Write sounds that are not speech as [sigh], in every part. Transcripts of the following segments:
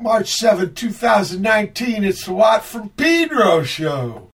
March 7, 2019, it's the Watt from Pedro show.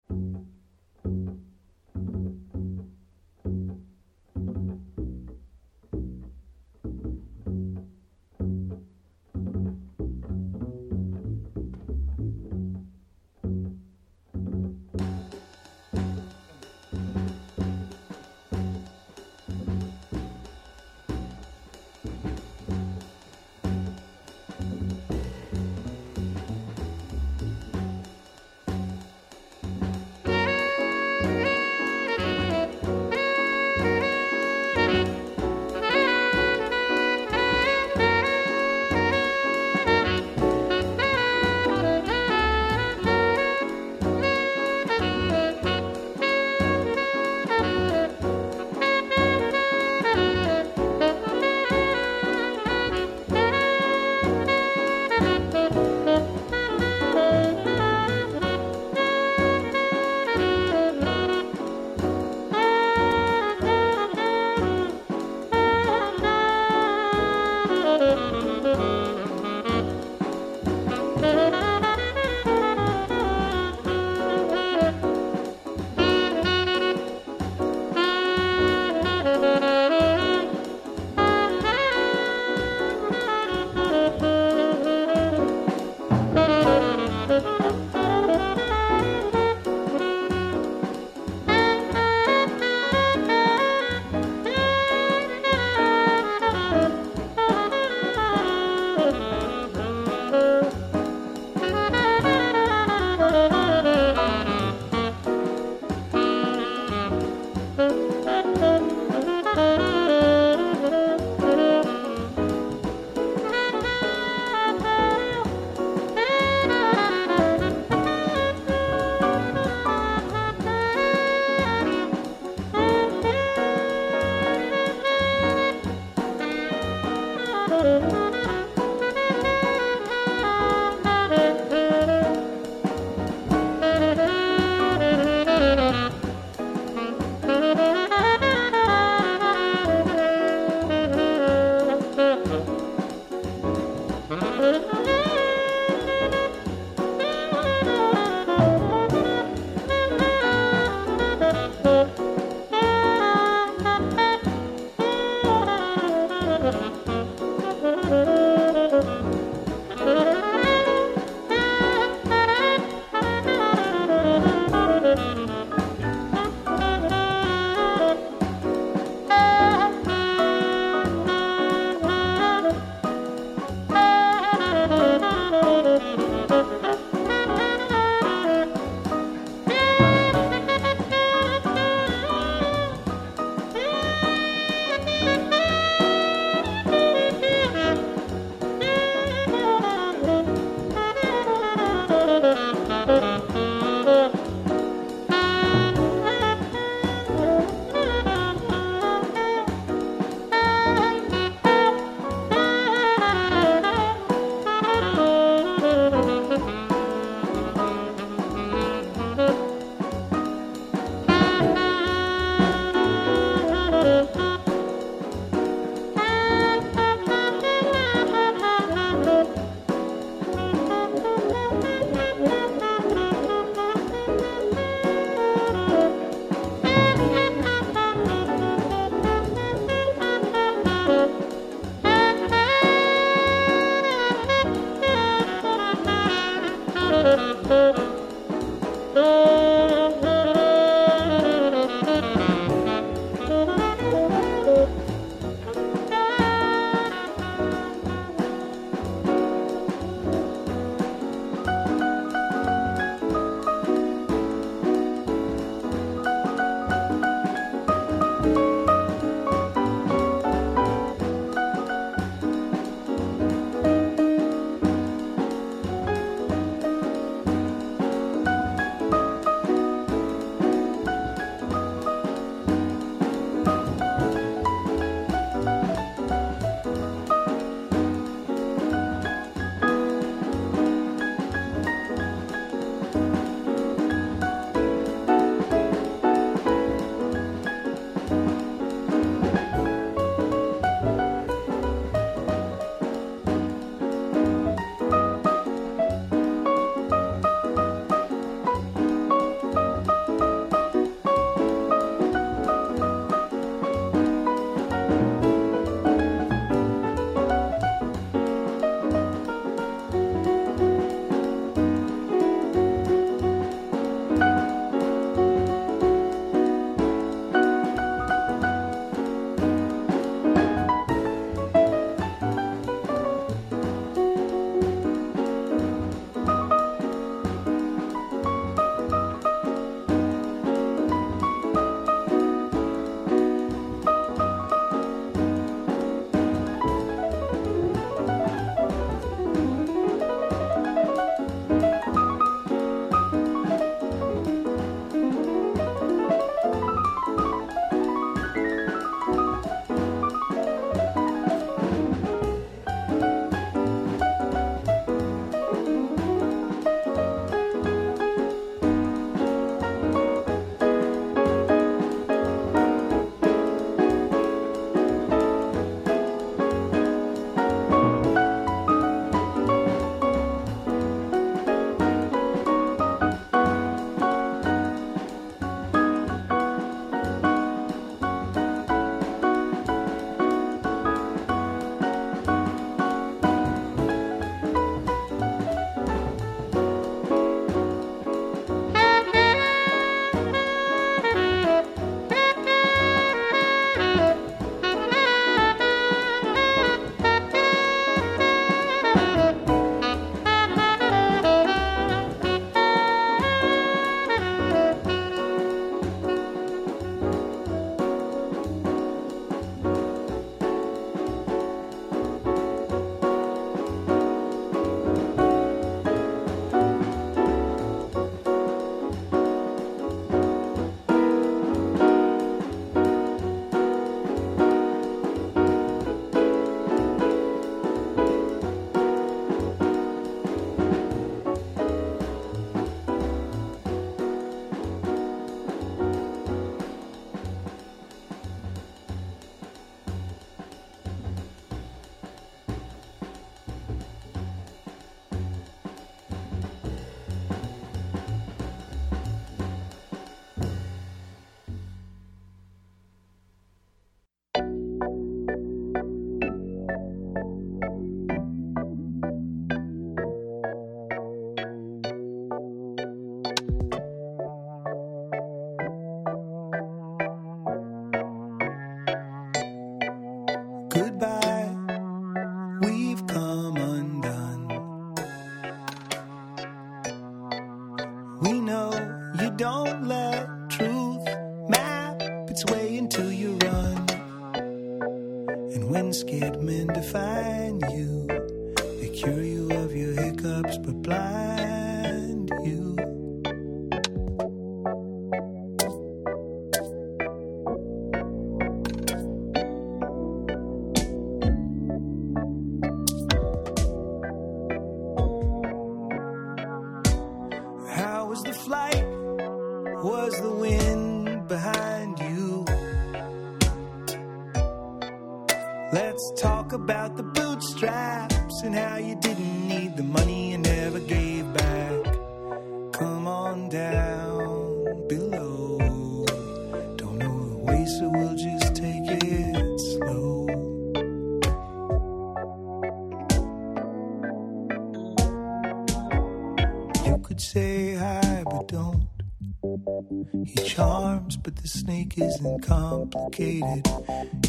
Complicated.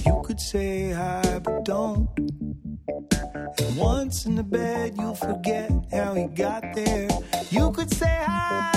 You could say hi, but don't. And once in the bed, you'll forget how he got there. You could say hi,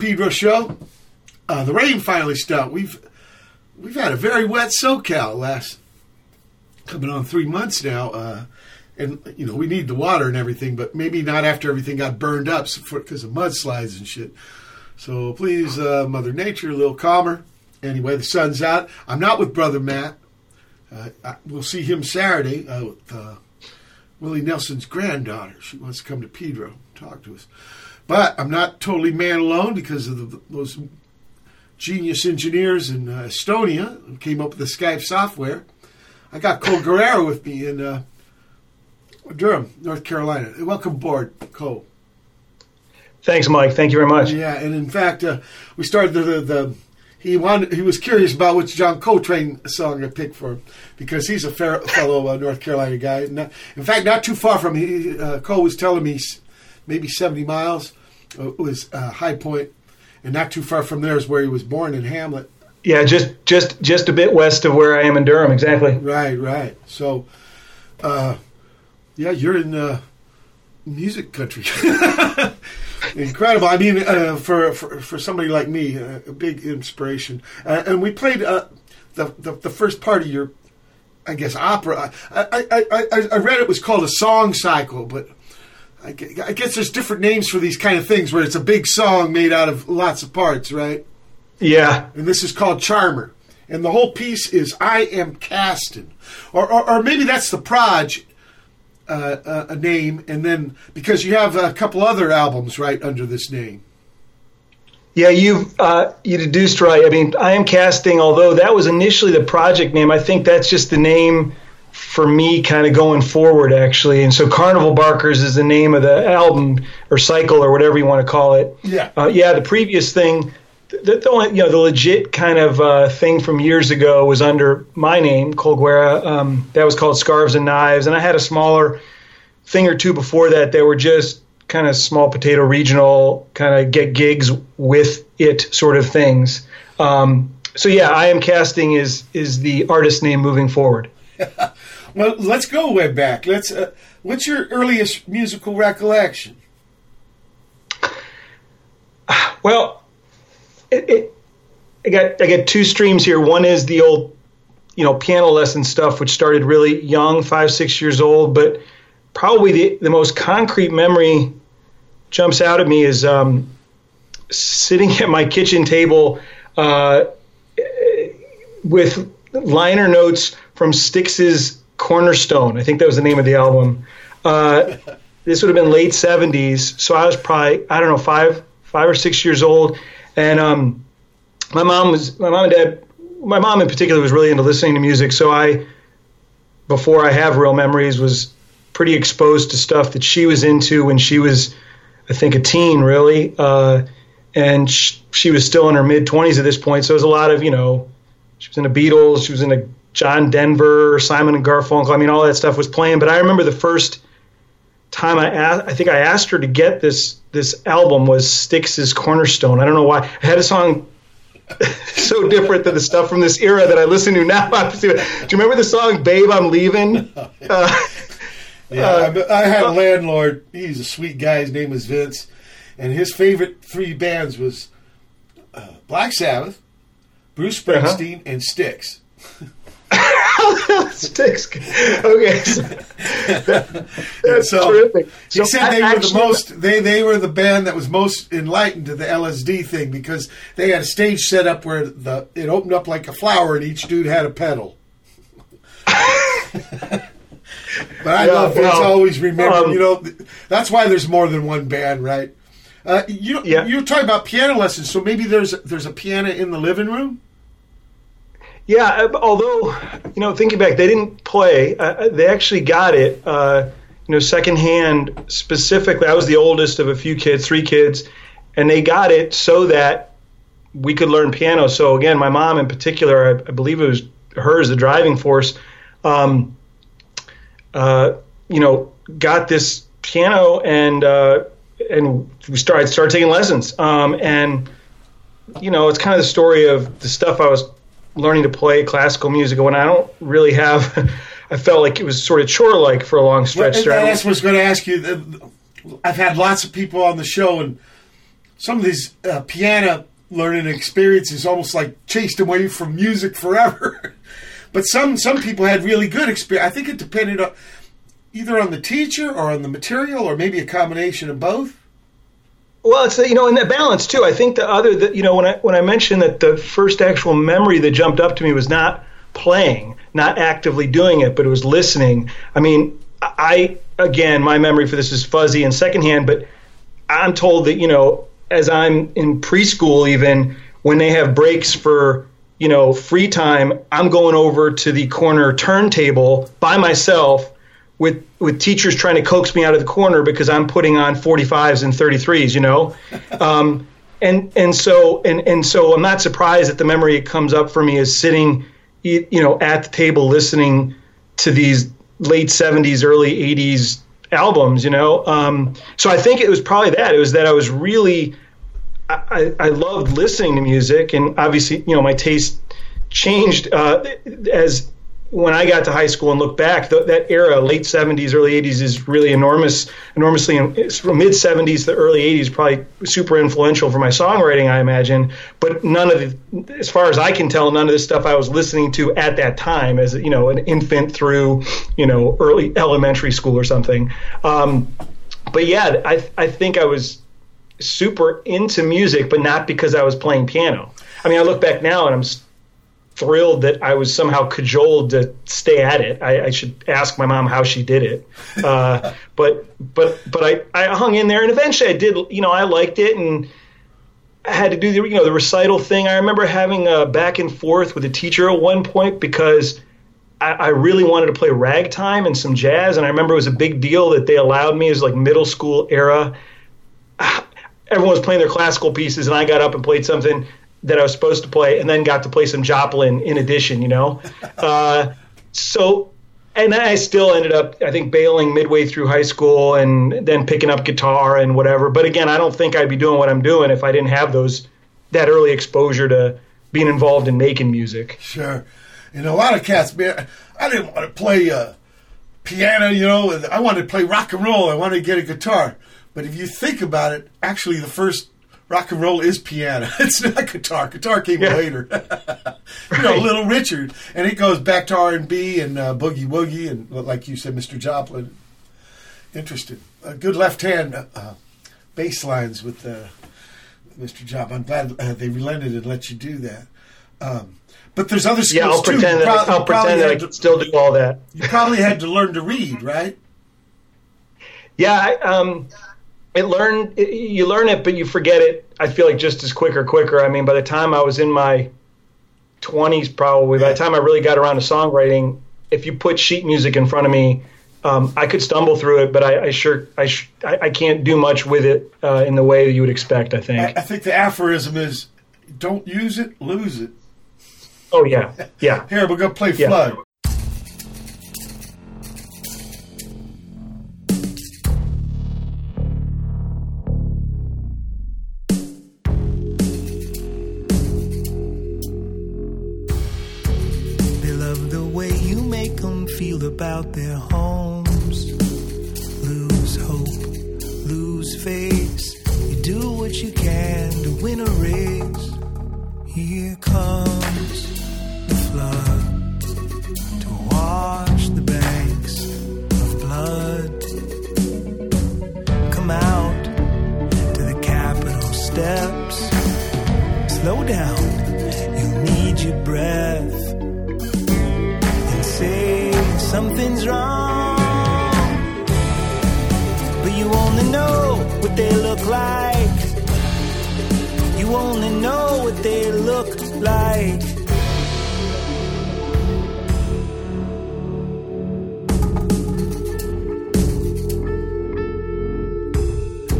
Pedro show. Uh, the rain finally stopped. We've we've had a very wet SoCal last coming on three months now, uh, and you know we need the water and everything, but maybe not after everything got burned up because of mudslides and shit. So please, uh, Mother Nature, a little calmer. Anyway, the sun's out. I'm not with Brother Matt. Uh, I, we'll see him Saturday uh, with uh, Willie Nelson's granddaughter. She wants to come to Pedro talk to us. But I'm not totally man alone because of the, those genius engineers in uh, Estonia who came up with the Skype software. I got Cole Guerra with me in uh, Durham, North Carolina. Welcome aboard, Cole. Thanks, Mike. Thank you very much. Yeah, and in fact, uh, we started the, the, the he wanted he was curious about which John Coltrane song I picked for him because he's a fair, fellow uh, North Carolina guy. Not, in fact, not too far from me. Uh, Cole was telling me maybe seventy miles uh, was uh, High Point, and not too far from there is where he was born in Hamlet. Yeah, just just just a bit west of where I am in Durham. Exactly. Right, right. So, uh, yeah, you're in uh, music country. [laughs] Incredible. I mean, uh, for, for for somebody like me, uh, a big inspiration. Uh, and we played uh, the, the the first part of your, I guess, opera. I, I, I I read it was called a song cycle, but I guess there's different names for these kind of things where it's a big song made out of lots of parts, right? Yeah. And this is called Charmer. And the whole piece is I Am Casting. Or, or, or maybe that's the Proj uh, uh, a name, and then because you have a couple other albums right under this name. Yeah, you've uh, you deduced right. I mean, I am casting. Although that was initially the project name, I think that's just the name for me, kind of going forward, actually. And so, Carnival Barkers is the name of the album or cycle or whatever you want to call it. Yeah. Uh, yeah. The previous thing, the, the only, you know, the legit kind of uh, thing from years ago was under my name, Cole Guerra. Um, that was called Scarves and Knives, and I had a smaller thing or two before that that were just kind of small potato regional kind of get gigs with it sort of things. Um, so yeah, I am casting is is the artist name moving forward. [laughs] well, let's go way back. Let's. Uh, what's your earliest musical recollection? Well, it, it, I got I got two streams here. One is the old, you know, piano lesson stuff, which started really young, five six years old. But probably the the most concrete memory jumps out at me is um, sitting [laughs] at my kitchen table uh, with liner notes from Styx's Cornerstone. I think that was the name of the album. Uh, this would have been late '70s, so I was probably I don't know five five or six years old, and um, my mom was my mom and dad. My mom in particular was really into listening to music, so I, before I have real memories, was pretty exposed to stuff that she was into when she was I think, a teen, really. Uh, and she, she, was still in her mid 20s at this point. So it was a lot of, you know, she was in the Beatles, she was in a John Denver, Simon and Garfunkel. I mean, all that stuff was playing. But I remember the first time I asked, I think I asked her to get this this album was Styx's Cornerstone. I don't know why. I had a song [laughs] so different than the stuff from this era that I listen to now. [laughs] Do you remember the song "Babe, I'm Leaving"? Uh, [laughs] yeah, uh, I, I had a landlord. He's a sweet guy. His name was Vince, and his favorite three bands was uh, Black Sabbath, Bruce uh-huh. Springsteen, uh-huh. and Styx. Styx. Okay, so, [laughs] that's so, terrific. He said they were the most. They they were the band that was most enlightened to the LSD thing because they had a stage set up where the it opened up like a flower and each dude had a pedal. [laughs] But I yeah, love Vince. Well, always remember, um, you know, that's why there's more than one band, right? Uh, you yeah. you're talking about piano lessons, so maybe there's there's a piano in the living room. Yeah, uh, although you know, thinking back, they didn't play. Uh, uh, they actually got it, uh, you know, secondhand. Specifically, I was the oldest of a few kids, three kids, and they got it so that we could learn piano. So again, my mom in particular, I, I believe it was her as the driving force. Um, uh, you know, got this piano and uh, and we started started taking lessons. Um, and you know, it's kind of the story of the stuff I was learning to play classical music when I don't really have. [laughs] I felt like it was sort of chore like for a long stretch. Well, and that's what I was going to ask you. I've had lots of people on the show, and some of these uh, piano learning experiences almost like chased away from music forever. [laughs] But some some people had really good experience. I think it depended on either on the teacher or on the material, or maybe a combination of both. Well, it's you know in that balance too. I think the other that you know when I when I mentioned that the first actual memory that jumped up to me was not playing, not actively doing it, but it was listening. I mean, I again my memory for this is fuzzy and secondhand, but I'm told that you know as I'm in preschool even when they have breaks for you know, free time, I'm going over to the corner turntable by myself with with teachers trying to coax me out of the corner because I'm putting on 45s and 33s, you know. [laughs] Um, and and so and and so I'm not surprised that the memory it comes up for me is sitting, you know, at the table listening to these late 70s, early 80s albums, you know. Um, so I think it was probably that. It was that I was really I, I loved listening to music, and obviously, you know, my taste changed uh, as when I got to high school and look back, the, that era, late 70s, early 80s, is really enormous, enormously, from mid 70s to early 80s, probably super influential for my songwriting, I imagine. But none of the, as far as I can tell, none of the stuff I was listening to at that time as, you know, an infant through, you know, early elementary school or something. Um, but yeah, I I think I was super into music, but not because I was playing piano. I mean, I look back now and I'm thrilled that I was somehow cajoled to stay at it. I, I should ask my mom how she did it. [laughs] Uh, but but but I, I hung in there and eventually I did. You know, I liked it and I had to do the you know the recital thing. I remember having a back and forth with a teacher at one point because. I, I really wanted to play ragtime and some jazz, and I remember it was a big deal that they allowed me as like middle school era [sighs] everyone was playing their classical pieces, and I got up and played something that I was supposed to play, and then got to play some Joplin in addition. You know, [laughs] uh, so and I still ended up, I think, bailing midway through high school, and then picking up guitar and whatever. But again, I don't think I'd be doing what I'm doing if I didn't have those that early exposure to being involved in making music. Sure, and a lot of cats, man, I didn't want to play uh, piano, you know, I wanted to play rock and roll. I wanted to get a guitar. But if you think about it, actually, the first rock and roll is piano. [laughs] It's not guitar. Guitar came yeah. later. [laughs] you know, Little Richard, and it goes back to R and B and uh, boogie woogie, and like you said, Mr. Joplin. Interesting. Uh, good left hand uh, bass lines with uh, Mr. Joplin. I'm glad uh, they relented and let you do that. Um, but there's other skills yeah, I'll too. Pretend that, pro- I'll pretend that I can still do all that. you probably had to learn to read, right? [laughs] Yeah, I, um, it learn you learn it, but you forget it. I feel like just as quick or quicker. I mean, by the time I was in my twenties, probably by the time I really got around to songwriting, if you put sheet music in front of me, um, I could stumble through it, but I, I sure I, sh- I, I can't do much with it uh, in the way that you would expect. I think. I, I think the aphorism is, "Don't use it, lose it." Oh yeah, yeah. [laughs] Here we're gonna play yeah. flood. About their homes. Something's wrong. But you only know what they look like. You only know what they look like.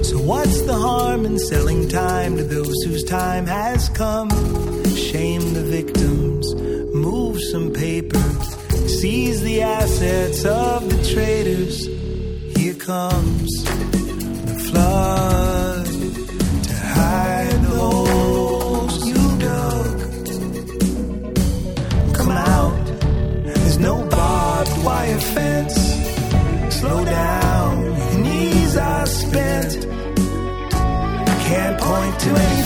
So, what's the harm in selling time to those whose time has come? Shame the victims, move some paper seize the assets of the traders. Here comes the flood to hide the holes you dug. Come out, there's no barbed wire fence. Slow down, your knees are spent. Can't point to anything,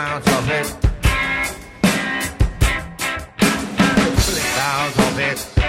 pounds of it. Three of it.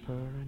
Deeper and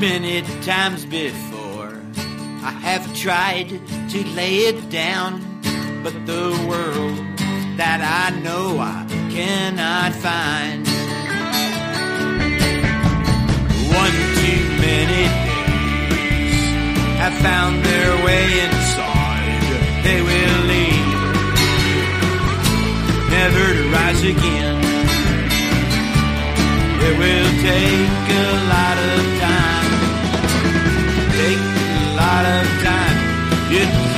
many times before. I have tried to lay it down, but the world that I know I cannot find. One too many days have found their way inside. They will leave, never to rise again. It will take a lot of out of time. You'd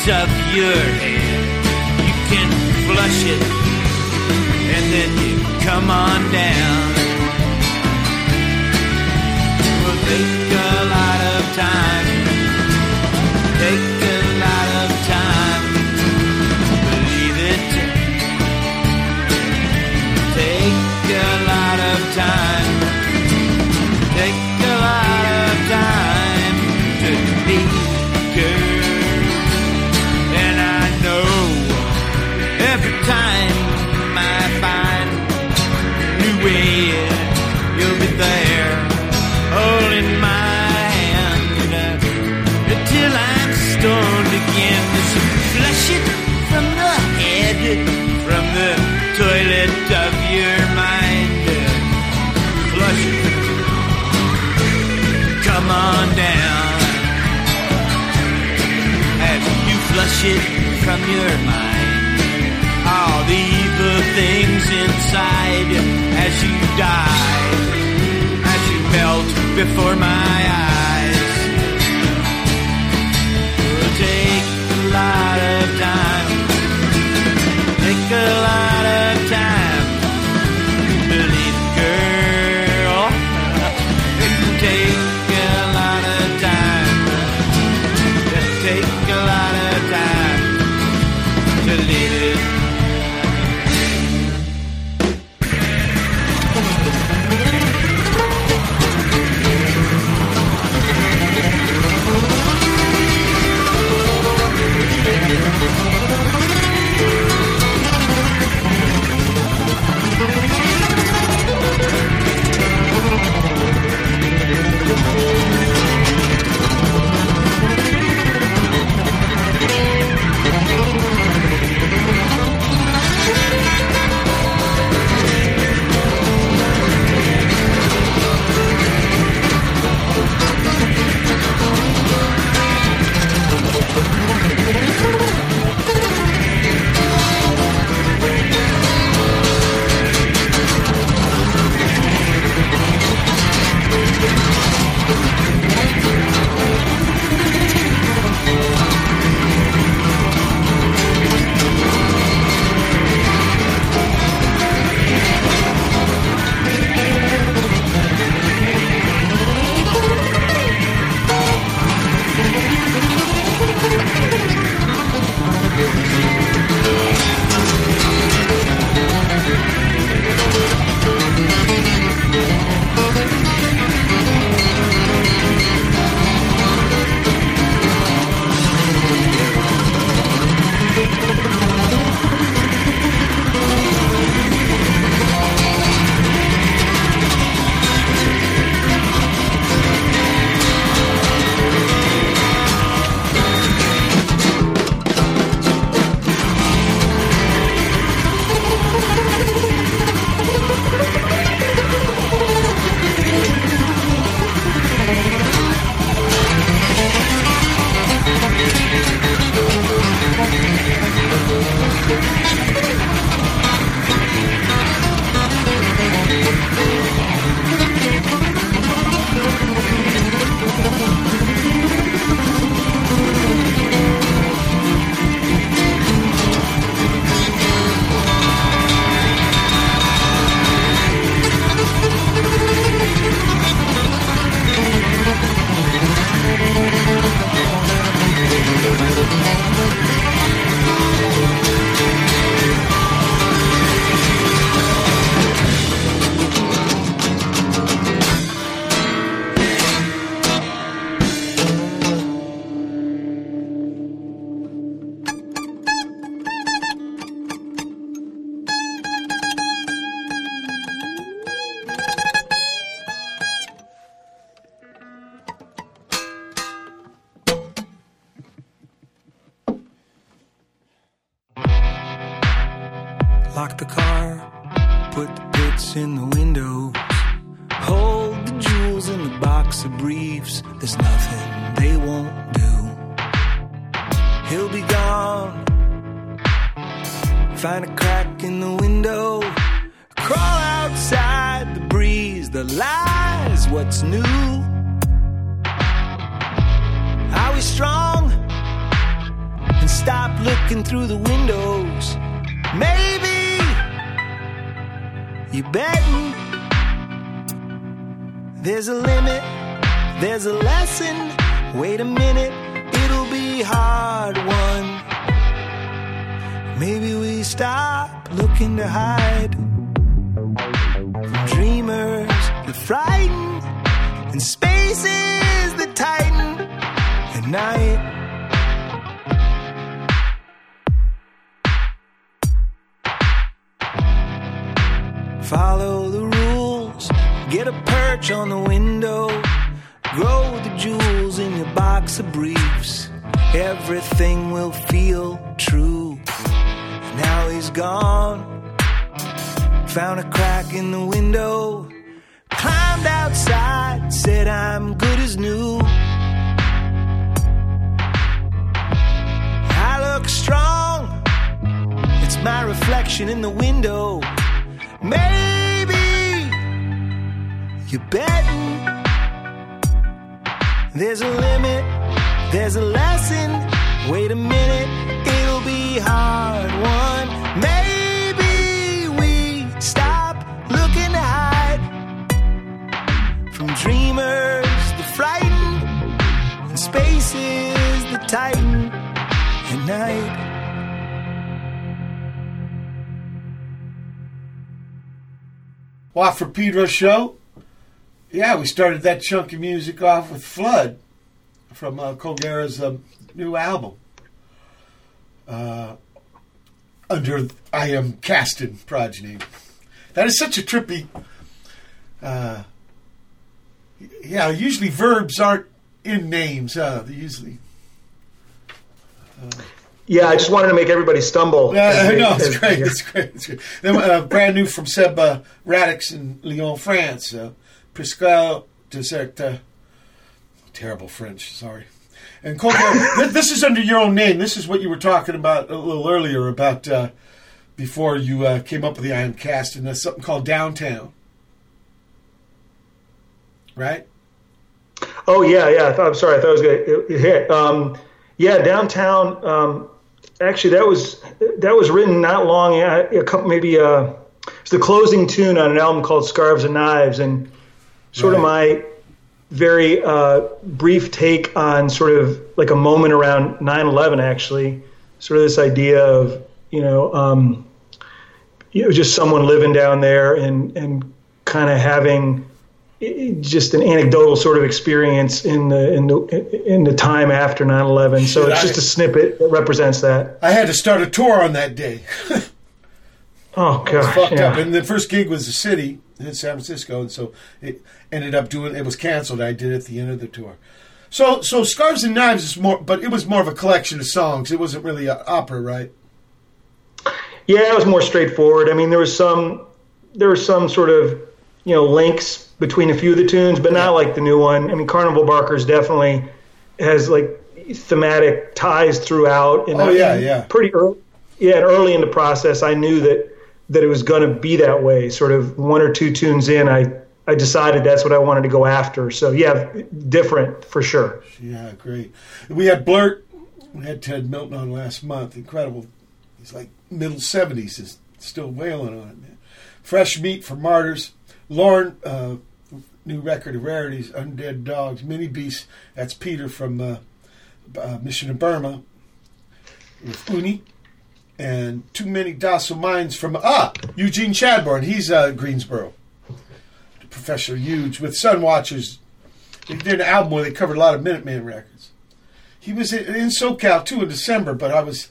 piece of your head. You can flush it, and then you come on down. Well, they. your mind. All the evil things inside as you die, as you melt before my eyes. Pedro show. Yeah, we started that chunk of music off with Flood from uh, Cole Guerra's um, new album. Uh, under I Am Casting progeny. That is such a trippy. Uh, yeah, usually verbs aren't in names. Uh, they usually. Yeah, I just wanted to make everybody stumble. Yeah, as I they- know it's great. It's great. It's great. Then uh, brand new from Seb uh, Radix in Lyon, France. Uh, Prescal Desert. Uh, terrible French. Sorry. And Colbert, [laughs] th- this is under your own name. This is what you were talking about a little earlier about uh, before you uh, came up with the Iron Cast, and there's something called Downtown. Right? Oh yeah, yeah. I thought, I'm sorry. I thought I was going to hit. Um, yeah, downtown. Um, actually, that was that was written not long. A couple maybe. Uh, it's the closing tune on an album called Scarves and Knives, and sort of my very uh, brief take on sort of like a moment around 9/11. Actually, sort of this idea of you know. Um, you know, just someone living down there and and kind of having just an anecdotal sort of experience in the in the in the time after 9/11. So it's I- just a snippet that represents that. I had to start a tour on that day. [laughs] Oh gosh, fucked yeah. up. And the first gig was the city in San Francisco, and so it ended up doing. It was canceled. I did it at the end of the tour. So, so scarves and knives is more, but it was more of a collection of songs. It wasn't really an opera, right? Yeah, it was more straightforward. I mean, there was some there was some sort of you know links between a few of the tunes, but not like the new one. I mean, Carnival Barkers definitely has like thematic ties throughout. And Oh, I- yeah, yeah. Pretty early, yeah, and early in the process, I knew that that it was going to be that way. Sort of one or two tunes in, I I decided that's what I wanted to go after. So yeah, different for sure. Yeah, great. We had Blurt. We had Ted Milton on last month. Incredible. He's like middle seventies, is still wailing on it, man. Fresh meat for martyrs. Lorn, uh, new record of rarities, Undead Dogs, Minibeasts. That's Peter from uh, uh, Mission of Burma with Uni. And Too Many Docile Minds from ah Eugene Chadbourne. He's uh, Greensboro. Professor Huge with Sunwatchers. They did an album where they covered a lot of Minutemen records. He was in, in SoCal too in December, but I was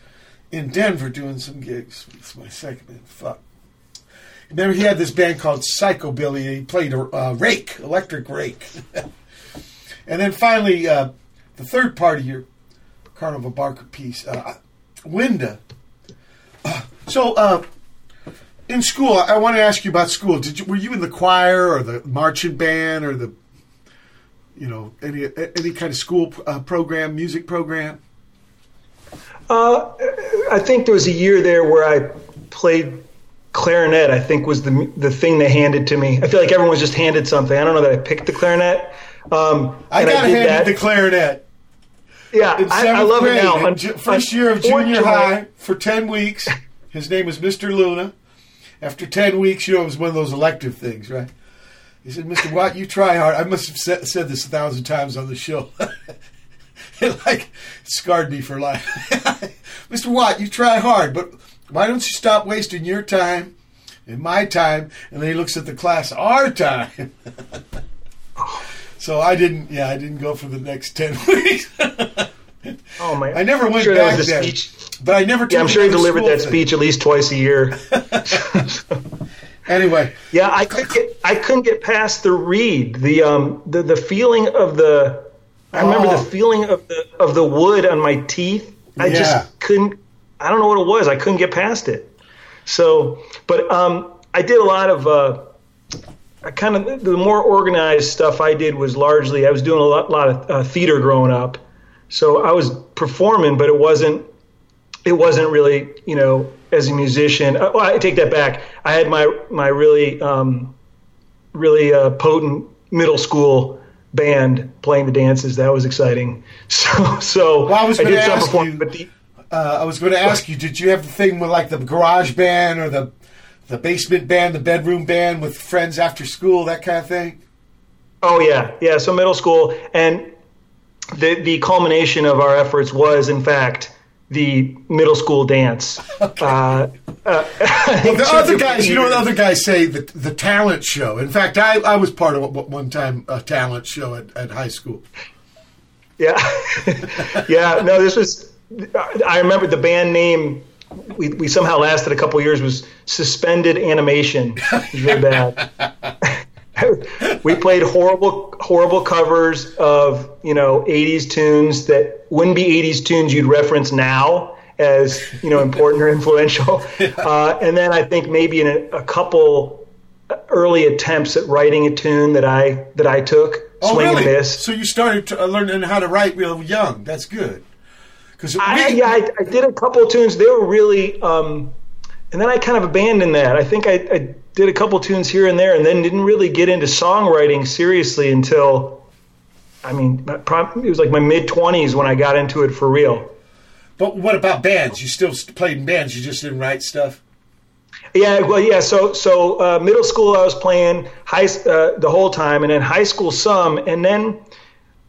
in Denver doing some gigs. It's my second band. Fuck. Remember, he had this band called Shockabilly. He played a uh, rake, electric rake. [laughs] and then finally, uh, the third part of your Carnival Barker piece, uh, Window. Uh, so, uh, in school, I want to ask you about school. Did you were you in the choir or the marching band or the you know any any kind of school program, music program? I think there was a year there where I played clarinet. I think was the the thing they handed to me. I feel like everyone was just handed something. I don't know that I picked the clarinet. Um, I got did handed that. the clarinet. Yeah, I, I love grade, it now. in Un- ju- first year of junior high for ten weeks. His name was Mr. Luna. After ten weeks, you know, it was one of those elective things, right? He said, "Mr. Watt, you try hard." I must have said, said this a thousand times on the show. [laughs] it like scarred me for life. [laughs] Mr. Watt, you try hard, but why don't you stop wasting your time and my time? And then he looks at the class, our time. [laughs] so I didn't. Yeah, I didn't go for the next ten [laughs] weeks. Oh my! I never went sure that back then. speech. But I never. Yeah, I'm sure he delivered that thing. speech at least twice a year. [laughs] Anyway, Yeah, I couldn't get I couldn't get past the reed. The um the, the feeling of the I remember Oh. the feeling of the of the wood on my teeth. I Yeah. just couldn't I don't know what it was. I couldn't get past it. So, but um I did a lot of uh I kind of the more organized stuff I did was largely I was doing a lot, lot of uh, theater growing up. So I was performing, but it wasn't it wasn't really, you know, as a musician. uh, Well, I take that back. I had my my really um, really uh, potent middle school band playing the dances. That was exciting. [laughs] So so Well, I was gonna did some performing, but the, uh, I was going to ask you: Did you have the thing with like the garage band or the the basement band, the bedroom band with friends after school, that kind of thing? Oh yeah, yeah. So middle school, and the the culmination of our efforts was, in fact, the middle school dance. [laughs] Uh, uh, The [laughs] other guys, you know, the other guys say the the talent show. In fact, I, I was part of one time a talent show at, at high school. Yeah, [laughs] yeah. No, this was. I remember the band name. We, we somehow lasted a couple years. Was suspended animation. It was really bad. [laughs] we played horrible horrible covers of you know 80s tunes that wouldn't be 80s tunes you'd reference now as you know important or influential. [laughs] Uh, and then I think maybe in a, a couple early attempts at writing a tune that I that I took. Oh, swing really? and miss. So you started to, uh, learning how to write real young. That's good. Because I, yeah, I, I did a couple of tunes. They were really, um, and then I kind of abandoned that. I think I, I did a couple tunes here and there, and then didn't really get into songwriting seriously until, I mean, it was like my mid twenties when I got into it for real. But what about bands? You still st- played in bands. You just didn't write stuff. Yeah, well, yeah. So, so uh, middle school I was playing high uh, the whole time, and then high school some, and then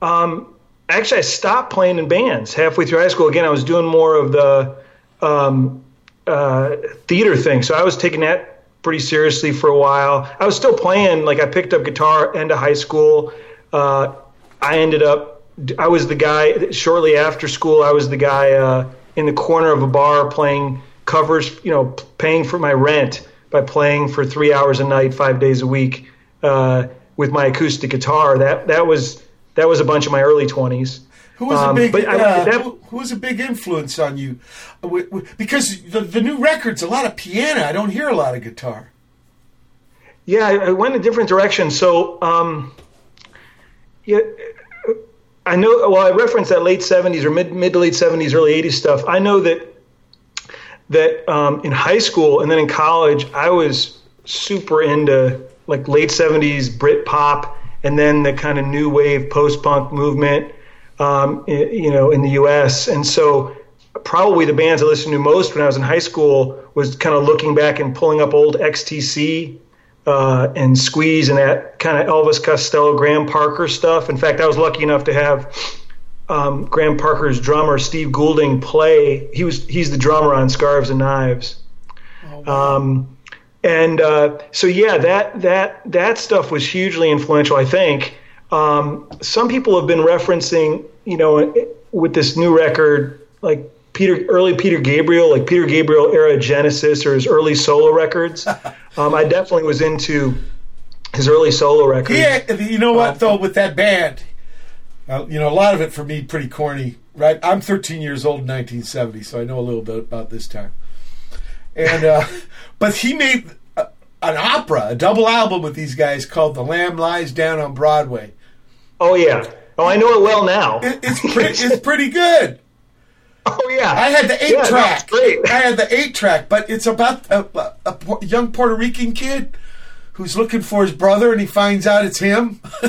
um, actually I stopped playing in bands halfway through high school. Again, I was doing more of the um, uh, theater thing, so I was taking that pretty seriously for a while. I was still playing, like I picked up guitar end of high school. Uh, I ended up, I was the guy shortly after school. I was the guy uh, in the corner of a bar playing covers, you know, paying for my rent by playing for three hours a night, five days a week uh, with my acoustic guitar. That that was that was a bunch of my early twenties. Who was Um, a big I- uh, that- who, who was a big influence on you? Uh, Because the the new records, a lot of piano. I don't hear a lot of guitar. Yeah, I, I went a different direction. So, um, yeah, I know. Well, I referenced that late '70s or mid mid to late '70s, early '80s stuff. I know that that um, in high school and then in college, I was super into like late '70s Brit pop, and then the kind of new wave post punk movement. Um, you know, in the U.S. and so probably the bands I listened to most when I was in high school was kind of looking back and pulling up old XTC uh, and Squeeze and that kind of Elvis Costello, Graham Parker stuff. In fact, I was lucky enough to have um, Graham Parker's drummer Steve Goulding play. He was he's the drummer on Scarves and Knives. Um, and uh, so yeah, that that that stuff was hugely influential. I think um, some people have been referencing, you know, with this new record, like Peter early Peter Gabriel, like Peter Gabriel era Genesis or his early solo records. [laughs] um, I definitely was into his early solo records. Yeah, you know what though, with that band, uh, you know, a lot of it for me pretty corny. Right, I'm 13 years old in 1970, so I know a little bit about this time. And uh, [laughs] But he made a, an opera, a double album with these guys called "The Lamb Lies Down" on Broadway. Oh yeah. Oh, I know it well now. It, it's [laughs] pretty, it's pretty good. oh yeah. I had the eight Yeah, track. great. I had the eight track, but it's about a, a, a young Puerto Rican kid who's looking for his brother, and he finds out it's him. [laughs]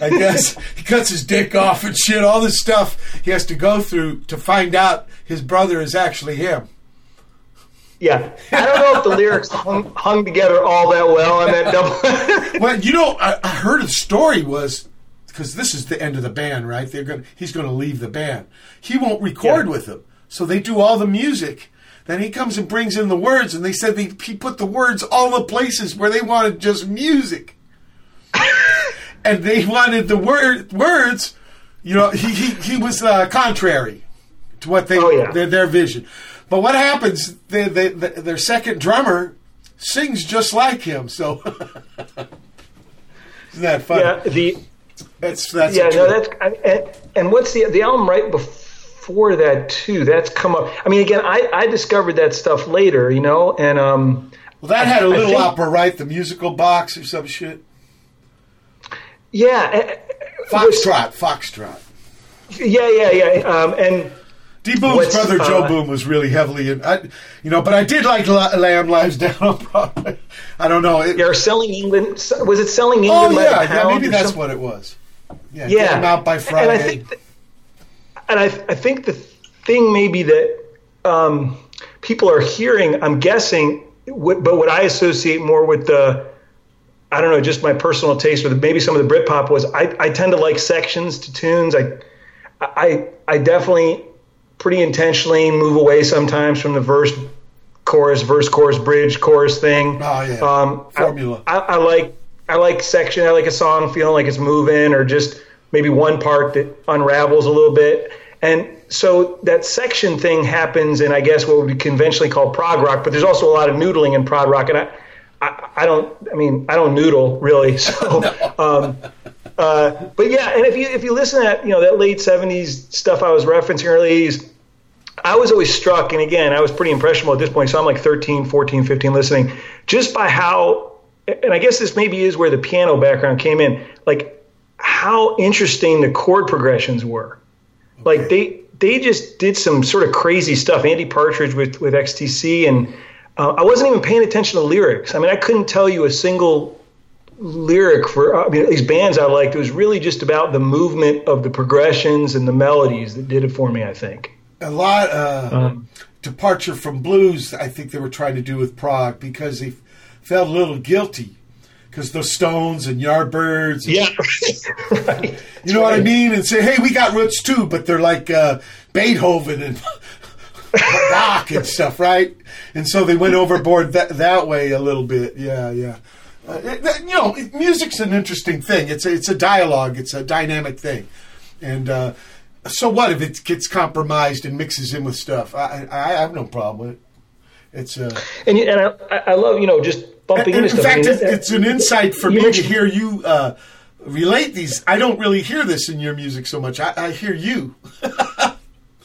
I guess he cuts his dick off and shit. All this stuff he has to go through to find out his brother is actually him. Yeah, I don't know if the lyrics hung, hung together all that well on that double. [laughs] [laughs] Well, you know, I, I heard a story was because this is the end of the band, right? They're going. He's going to leave the band. He won't record Yeah. with them, so they do all the music. Then he comes and brings in the words, and they said they, he put the words all the places where they wanted just music, [laughs] and they wanted the word words. You know, he he, he was uh, contrary to what they Oh, yeah. their, their vision. But what happens? They, they, they, their second drummer sings just like him. So [laughs] isn't that funny? yeah, the That's that's yeah no that's I- and, and what's the the album right before that too? That's come up. I mean, again, I I discovered that stuff later, you know, and um well, that had a little think- opera, right? The musical box or some shit. yeah, eh, Foxtrot, Foxtrot. yeah, yeah, yeah, um, and D Boon's brother Joe uh, Boom was really heavily in, I, you know, but I did like La- Lamb Lives Down on Broadway. [laughs] I don't know. It, yeah, or selling England. Was it selling England? Oh, yeah, yeah, maybe that's something? what it was. Yeah, yeah, out by And Friday. I think, th- and I, I think the thing maybe that um, people are hearing, I'm guessing, what, but what I associate more with the, I don't know, just my personal taste, or maybe some of the Britpop was, I, I tend to like sections to tunes. I, I, I definitely pretty intentionally move away sometimes from the verse, chorus, verse, chorus, bridge, chorus thing. Oh, yeah. Um, Formula. I, I like I like section. I like a song feeling like it's moving, or just maybe one part that unravels a little bit. And so that section thing happens in, I guess, what would be conventionally called prog rock. But there's also a lot of noodling in prog rock, and I, I, I don't. I mean, I don't noodle really. [laughs] So, [laughs] um, uh, but yeah. And if you if you listen to that, you know, that late '70s stuff I was referencing, early '80s. I was always struck, and again, I was pretty impressionable at this point. So I'm like 13, 14, 15 listening, just by how, and I guess this maybe is where the piano background came in, like how interesting the chord progressions were. Like they they just did some sort of crazy stuff. Andy Partridge with with XTC, and uh, I wasn't even paying attention to lyrics. I mean, I couldn't tell you a single lyric for I mean these bands I liked. It was really just about the movement of the progressions and the melodies that did it for me. I think. a lot uh, Um, departure from blues. I think they were trying to do with prog because they felt a little guilty because the Stones and Yardbirds. and- Yeah. [laughs] [laughs] right. You know what I mean? And say, hey, we got roots too, but they're like uh, Beethoven and [laughs] Bach and stuff, right? And so they went overboard that that way a little bit. Yeah, yeah. Uh, it- you know, it- music's an interesting thing. It's a, it's a dialogue. It's a dynamic thing, and uh, so what if it gets compromised and mixes in with stuff? I I, I have no problem with it. It's uh, And, and I, I love, you know, just bumping in, into in stuff. I fact, mean, it's, it's an insight for me to hear you uh, relate these. I don't really hear this in your music so much. I, I hear you. [laughs]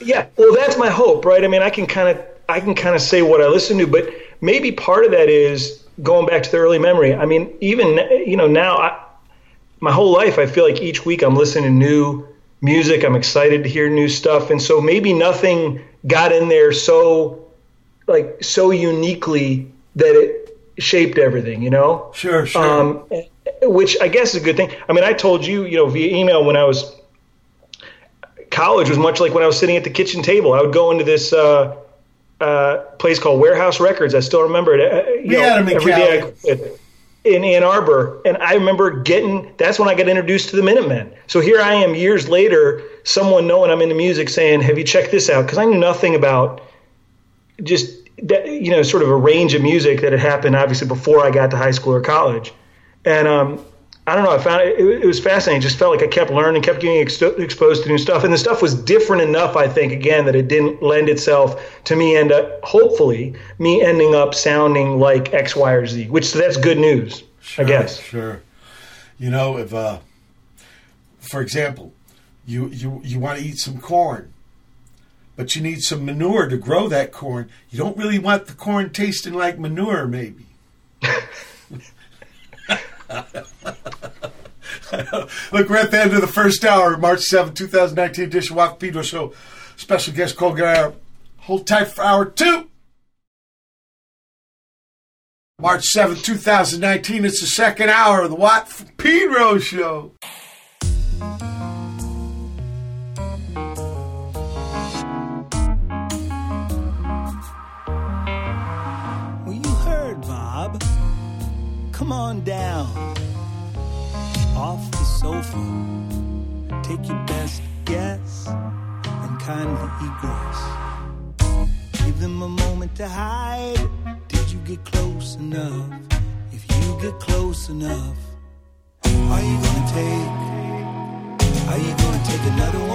Yeah, well, that's my hope, right? I mean, I can kind of, I can kind of say what I listen to, but maybe part of that is going back to the early memory. I mean, even you know now, I, my whole life, I feel like each week I'm listening to new music. I'm excited to hear new stuff, and so maybe nothing got in there so, like, so uniquely that it shaped everything. You know? Sure, sure. um, which I guess is a good thing. I mean, I told you, you know, via email when I was college was much like when I was sitting at the kitchen table. I would go into this uh, uh, place called Warehouse Records. I still remember it. Uh, you We know, had 'em in every day Cali. quit in Ann Arbor, and I remember getting. That's when I got introduced to the Minutemen. So here I am years later, someone knowing I'm into music saying, "Have you checked this out?" Because I knew nothing about just that, you know, sort of a range of music that had happened obviously before I got to high school or college. And um, I don't know. I found it, it, it was fascinating. It just felt like I kept learning, kept getting ex- exposed to new stuff. And the stuff was different enough, I think, again, that it didn't lend itself to me end up, uh, hopefully, me ending up sounding like X, Y, or Z, which so that's good news, sure, I guess. Sure. You know, if, uh, for example, you, you, you want to eat some corn, but you need some manure to grow that corn. You don't really want the corn tasting like manure, maybe. [laughs] Look, we're at the end of the first hour, March 7, 2019 edition Watt Pedro Show. Special guest Cole Hold tight for hour two. March 7, 2019. It's the second hour of the Watt Pedro Show. Come on down off the sofa. Take your best guess and kindly egress. Give them a moment to hide. Did you get close enough? If you get close enough, are you gonna take? Are you gonna take another one?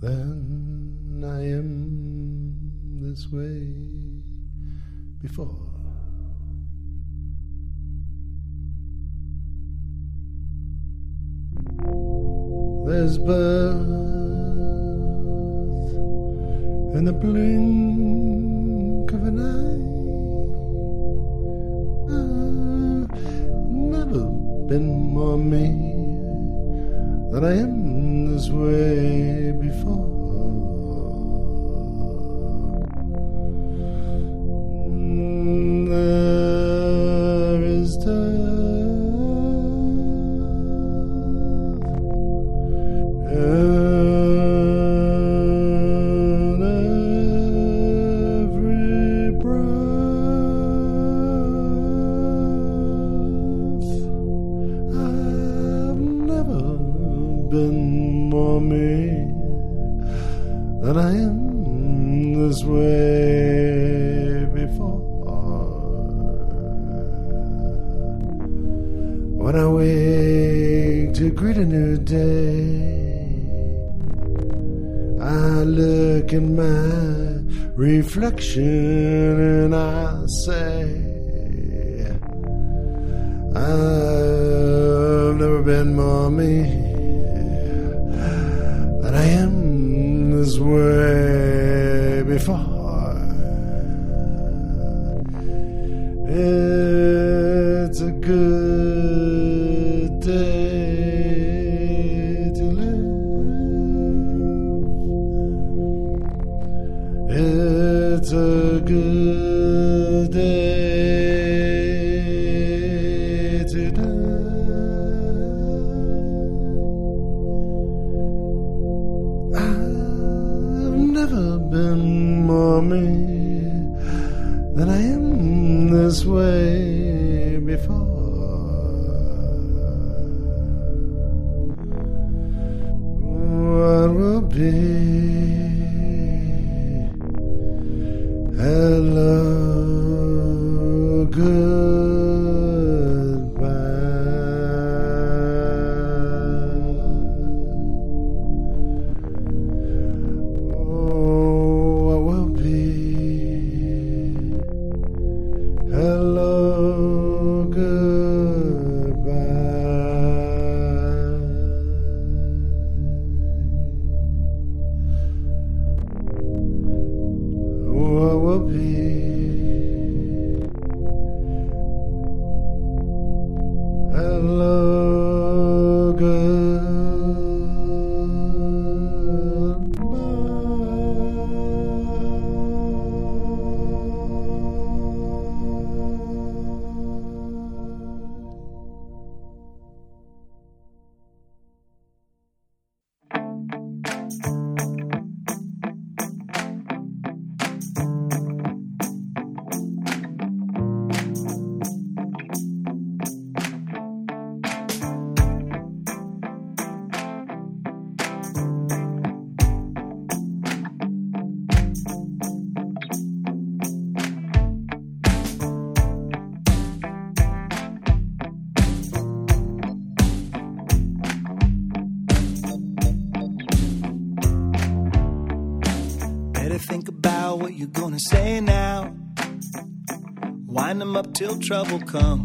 than I am this way before. There's birth in the blink of an eye. I've never been more me than I am way before. 是 will come.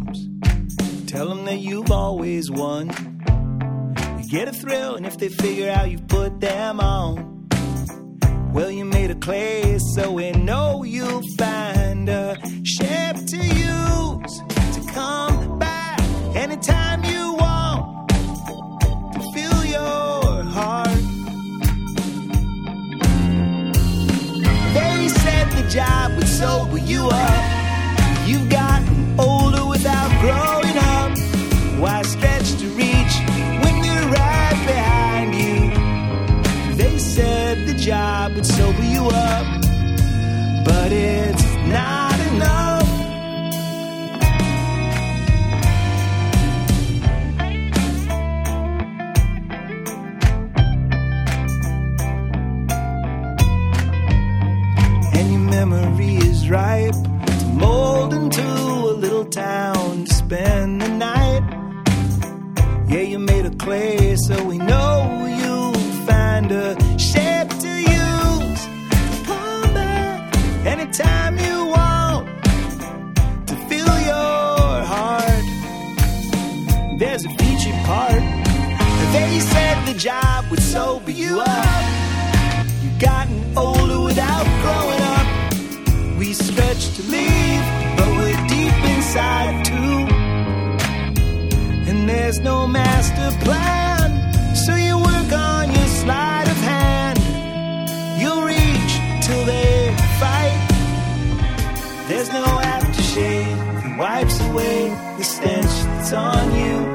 wipes away the stench that's on you.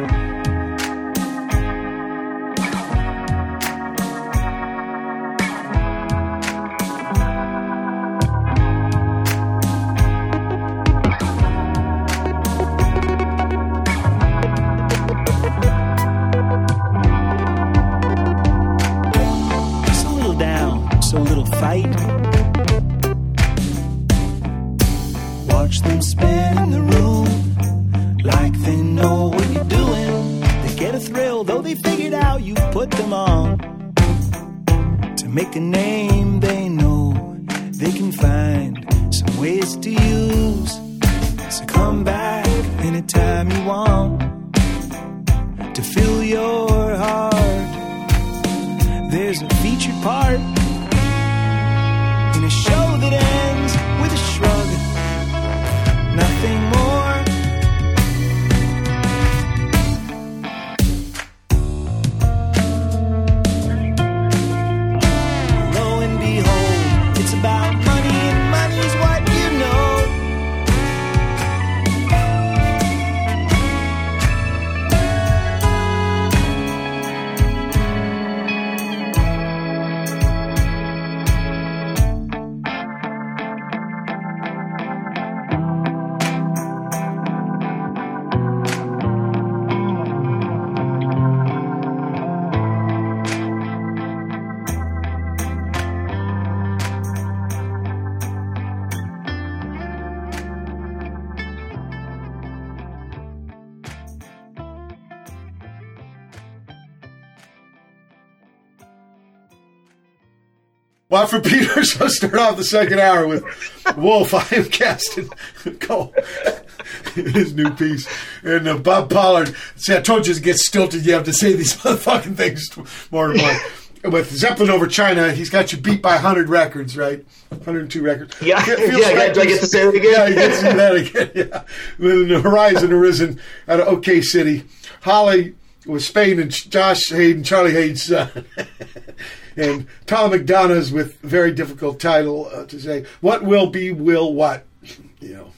Watt from Pedro, [laughs] so start off the second hour with Wolf. I am casting Cole. His new piece. And uh, Bob Pollard. See, I told you it gets stilted. You have to say these [laughs] motherfucking things more and more. With Zeppelin over China, he's got you beat by 100 records, right? 102 records. Yeah, yeah, do I get to say it again? Yeah, you get to that again. Yeah. Then the horizon arisen out of OK City. Holly was Spain and Josh Haden, Charlie Haden's son. [laughs] and Thollem McDonas with very difficult title uh, to say. What will be will what, [laughs] you know.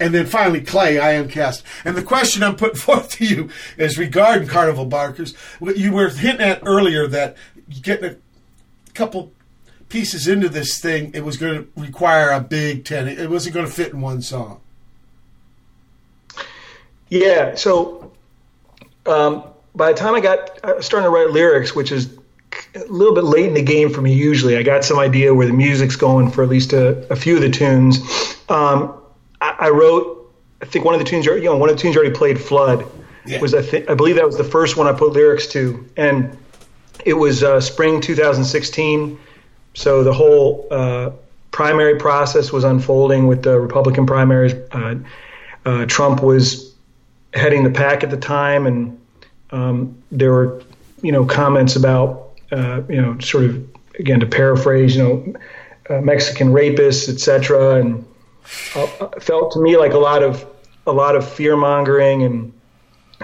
And then finally, Clay, I am cast. And the question I'm putting [laughs] forth to you is regarding Carnival Barkers. You were hinting at earlier that getting a couple pieces into this thing, it was going to require a big ten. It wasn't going to fit in one song. Yeah. So um, by the time I got starting to write lyrics, which is a little bit late in the game for me. Usually, I got some idea where the music's going for at least a, a few of the tunes. Um, I, I wrote, I think one of the tunes, you know, one of the tunes already played. Flood Yeah. was I think I believe that was the first one I put lyrics to, and it was uh, spring 2016. So the whole uh, primary process was unfolding with the Republican primaries. Uh, uh, Trump was heading the pack at the time, and um, there were, you know, comments about, uh, you know, sort of again to paraphrase, you know, uh, Mexican rapists, etc. And uh, uh, felt to me like a lot of a lot of fear mongering and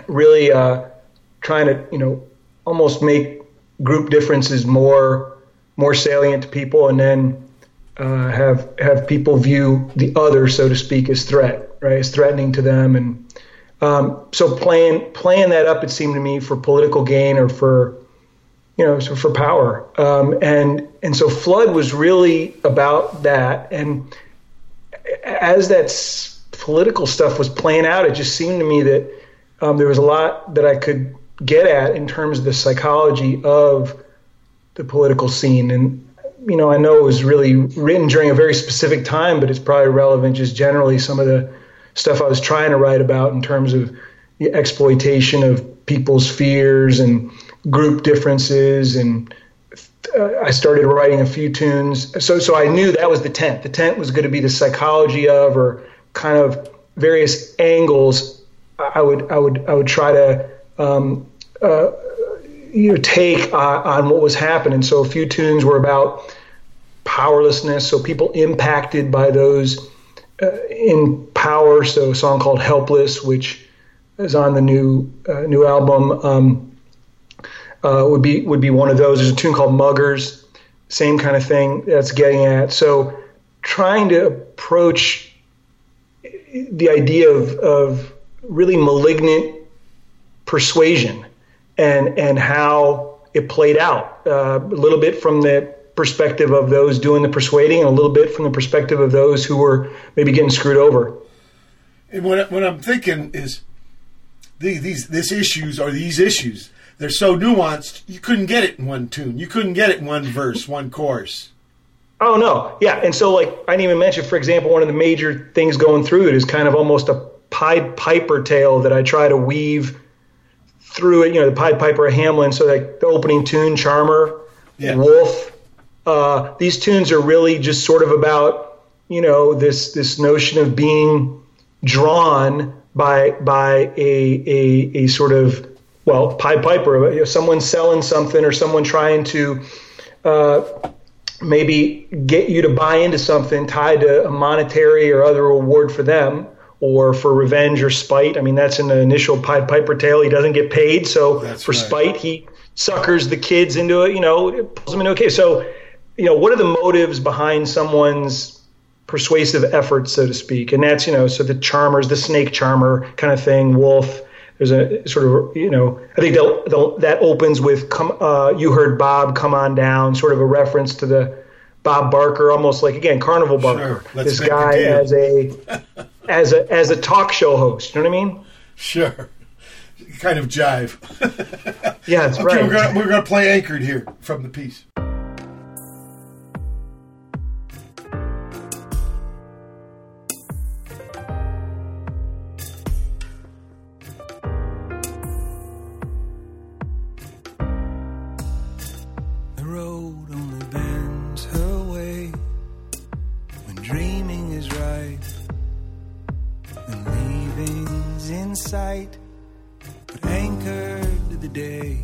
really uh, trying to, you know, almost make group differences more more salient to people, and then uh, have have people view the other, so to speak, as threat, right, as threatening to them, and um, so playing playing that up, it seemed to me, for political gain or for you know, so for power, um, and and so flood was really about that, and as that political stuff was playing out, it just seemed to me that um, there was a lot that I could get at in terms of the psychology of the political scene. And, you know, I know it was really written during a very specific time, but it's probably relevant just generally some of the stuff I was trying to write about in terms of the exploitation of people's fears and group differences and uh, I started writing a few tunes. So, so I knew that was the tent. The tent was going to be the psychology of, or kind of various angles. I would, I would, I would try to, um, uh, you know, take uh, on what was happening. So, a few tunes were about powerlessness. So, people impacted by those uh, in power. So, a song called "Helpless," which is on the new uh, new album. Um, uh, would be would be one of those. There's a tune called Muggers, same kind of thing that's getting at. So trying to approach the idea of, of really malignant persuasion and and how it played out uh, a little bit from the perspective of those doing the persuading and a little bit from the perspective of those who were maybe getting screwed over. And what, what I'm thinking is these, these this issues are these issues. They're so nuanced. You couldn't get it in one tune. You couldn't get it in one verse, one chorus. Oh no, yeah, and so like I didn't even mention, for example, one of the major things going through it is kind of almost a Pied Piper tale that I try to weave through it. You know, the Pied Piper of Hamelin. So like the opening tune, Charmer, Yeah. Wolf, uh, these tunes are really just sort of about you know this this notion of being drawn by by a a, a sort of well Pied Piper, you know, someone selling something or someone trying to uh, maybe get you to buy into something tied to a monetary or other reward for them or for revenge or spite. I mean, that's in the initial Pied Piper tale. He doesn't get paid, so That's for right. spite, he suckers the kids into it. You know, pulls them into a case. So, you know, what are the motives behind someone's persuasive efforts, so to speak? And that's you know, so the charmers, the snake charmer kind of thing, wolf. There's a sort of you know, I think they'll, they'll, that opens with come. Uh, you heard Bob come on down, sort of a reference to the Bob Barker, almost like again Carnival Barker. let's this make a guy as a as a as a talk show host. You know what I mean? Sure. Kind of jive. Yeah, that's [laughs] Okay, right. we're gonna we're gonna play anchored here from the piece. In sight, but anchored to the day.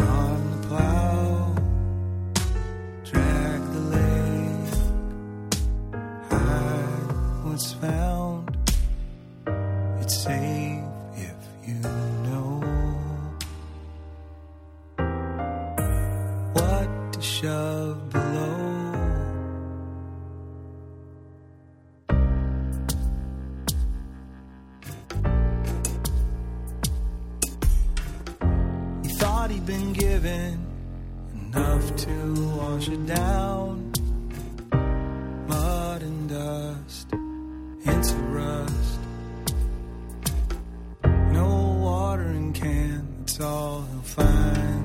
On the plow, drag the lake, hide what's found. It's safe if you know. what to shove given enough to wash it down. Mud and dust, hints of rust. No watering can, that's all he'll find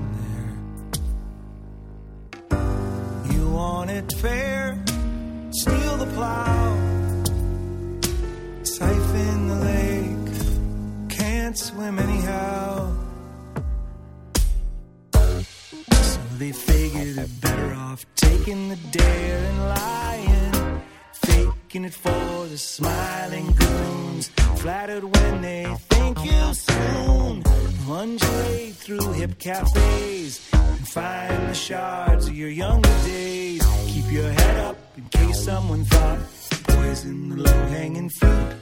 there. You want it fair, steal the plow, siphon the lake, can't swim anyhow. They figure they're better off taking the dare and lying, faking it for the smiling goons, flattered when they think you soon. Undulate through hip cafes and find the shards of your younger days. Keep your head up in case someone thought poison the low hanging fruit.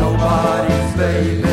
Nobody's baby,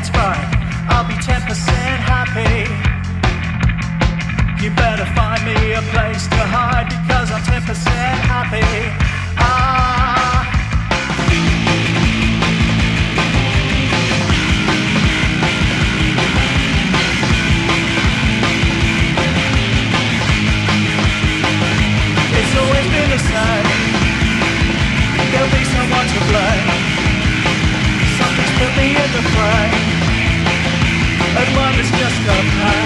it's fine. I'll be 10% happy. You better find me a place to hide because I'm 10% happy. up high.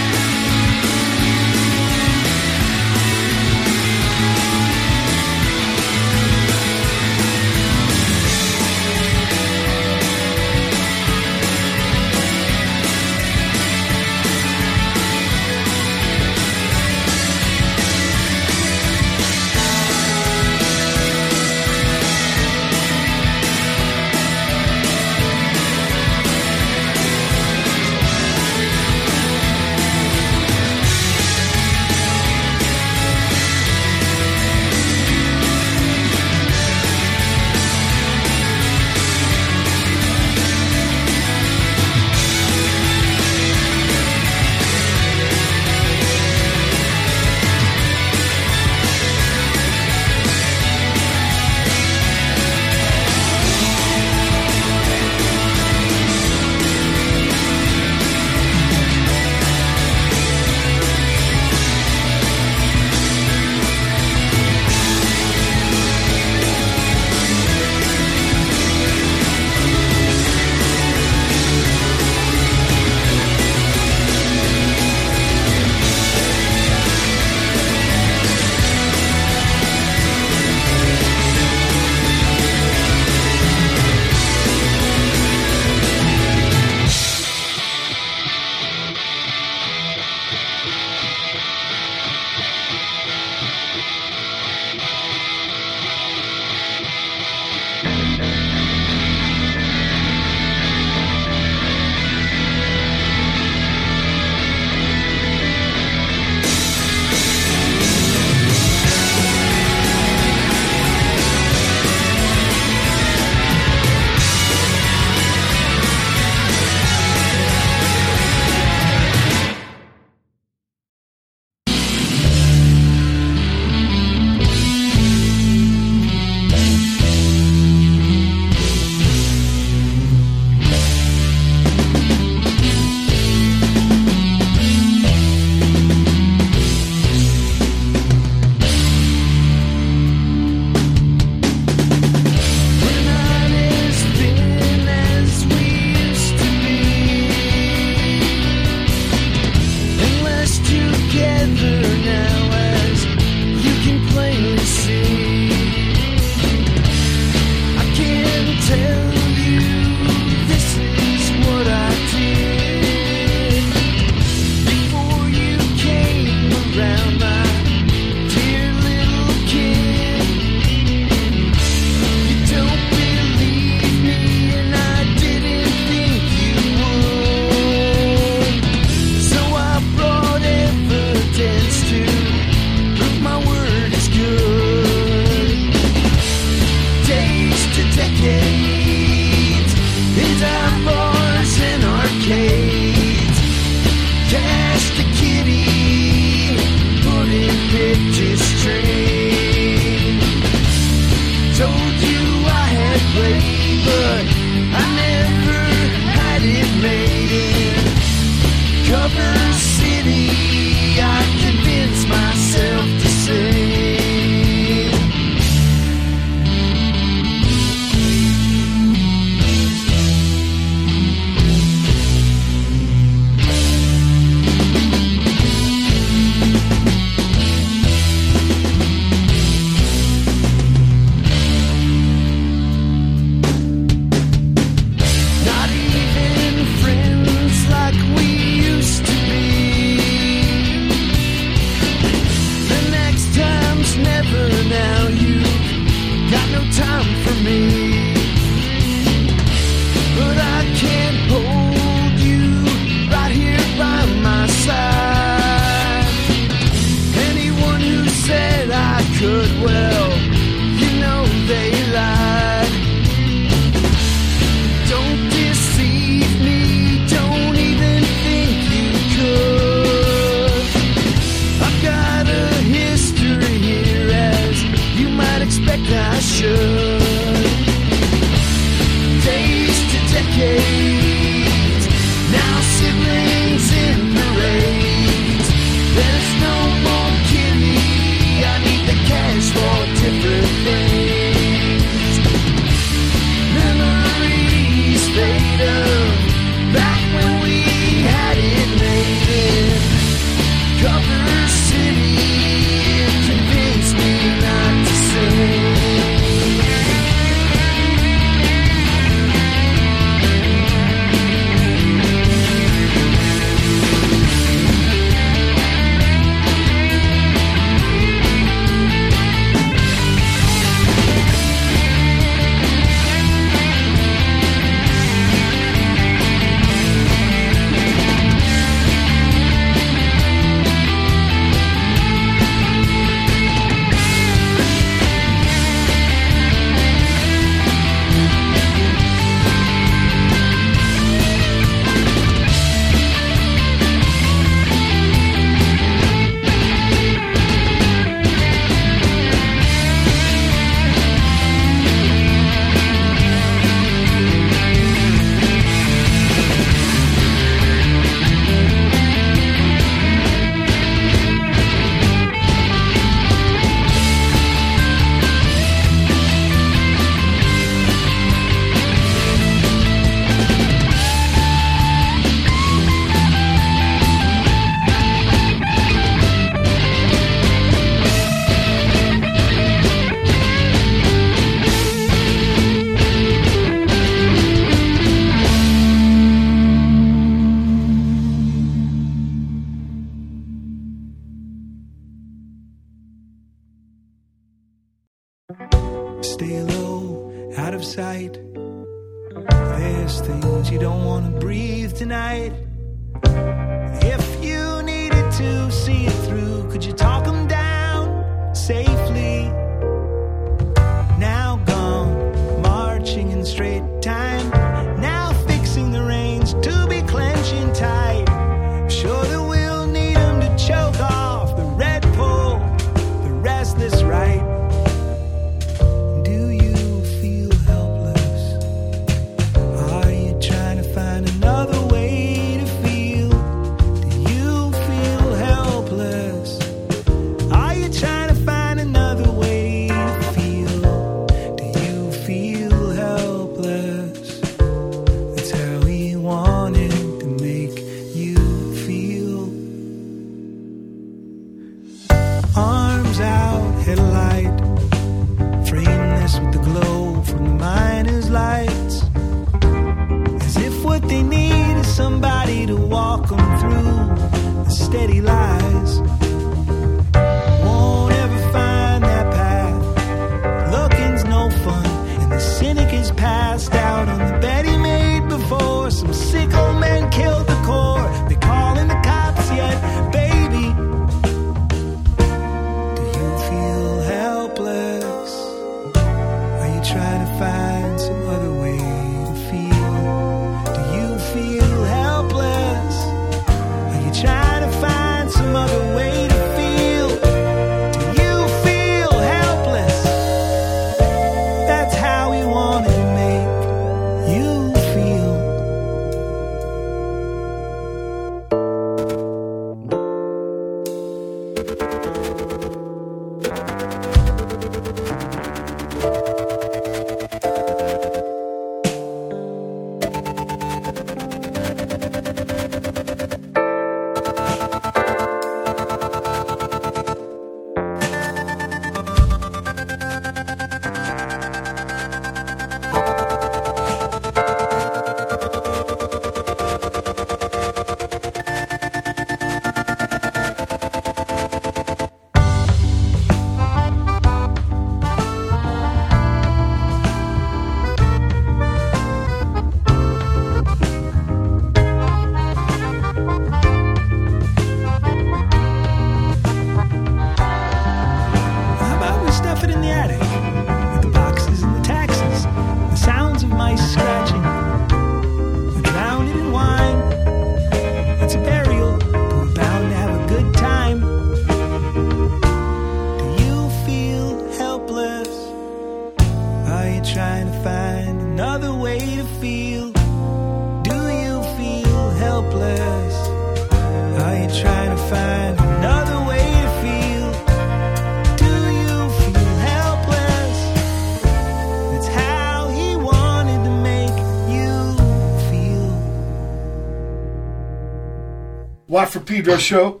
For Pedro show.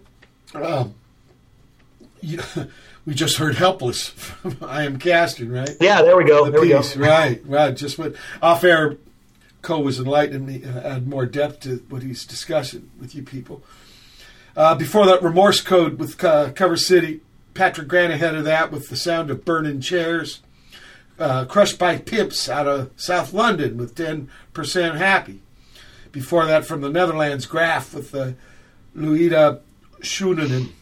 Um, you- [laughs] we just heard "Helpless" from [laughs] I Am Casting, right? Yeah, there we go. The There we go. piece, right? Right. Just what off air. Cole was enlightening me, uh, add more depth to what he's discussing with you people. Uh, before that, Remorse Code with uh, Cover City. Patrick Grant ahead of that with the sound of burning chairs. Uh, Crushed by Pimps out of South London with 10% Happy. Before that, from the Netherlands, Graf with the Luide Schoenen.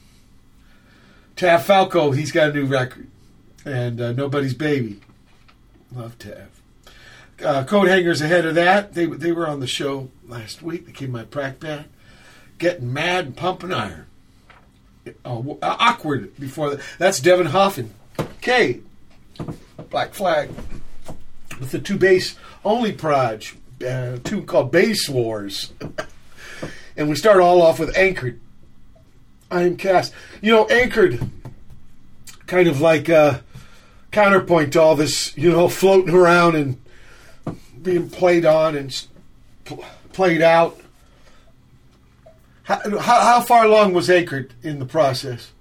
Tav Falco, he's got a new record. And uh, Nobody's Baby. Love Tav. Uh, Coathangers ahead of that. They, they were on the show last week. They came my prac band. Getting Mad and Pumping Iron. Oh, uh, awkward before that. That's Devin Hoffman. K. Black Flag. With the two bass only proj. Uh, called Bass Wars. [laughs] and we start all off with Anchored. I am cast. You know, Anchored, kind of like uh, counterpoint to all this, you know, floating around and being played on and played out. How, how, how far along was Anchored in the process?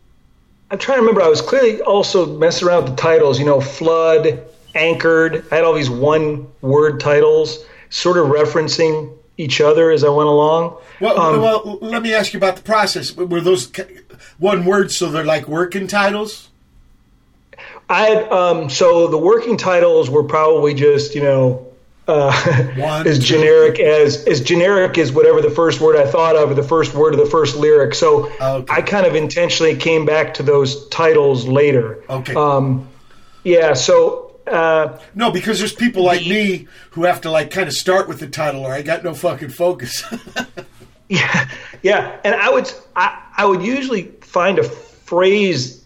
I'm trying to remember. I was clearly also messing around with the titles. You know, flood, anchored. I had all these one-word titles, sort of referencing each other as I went along. Well, Um, well, let me ask you about the process. Were those one word, so they're like working titles? I had, um, so the working titles were probably just you know uh, [laughs] as generic as as generic as whatever the first word I thought of or the first word of the first lyric. So I kind of intentionally came back to those titles later. Okay. Um, yeah. So uh, No, because there's people like me who have to like kind of start with the title, or I got no fucking focus. [laughs] Yeah, yeah, and I would I, I would usually find a phrase,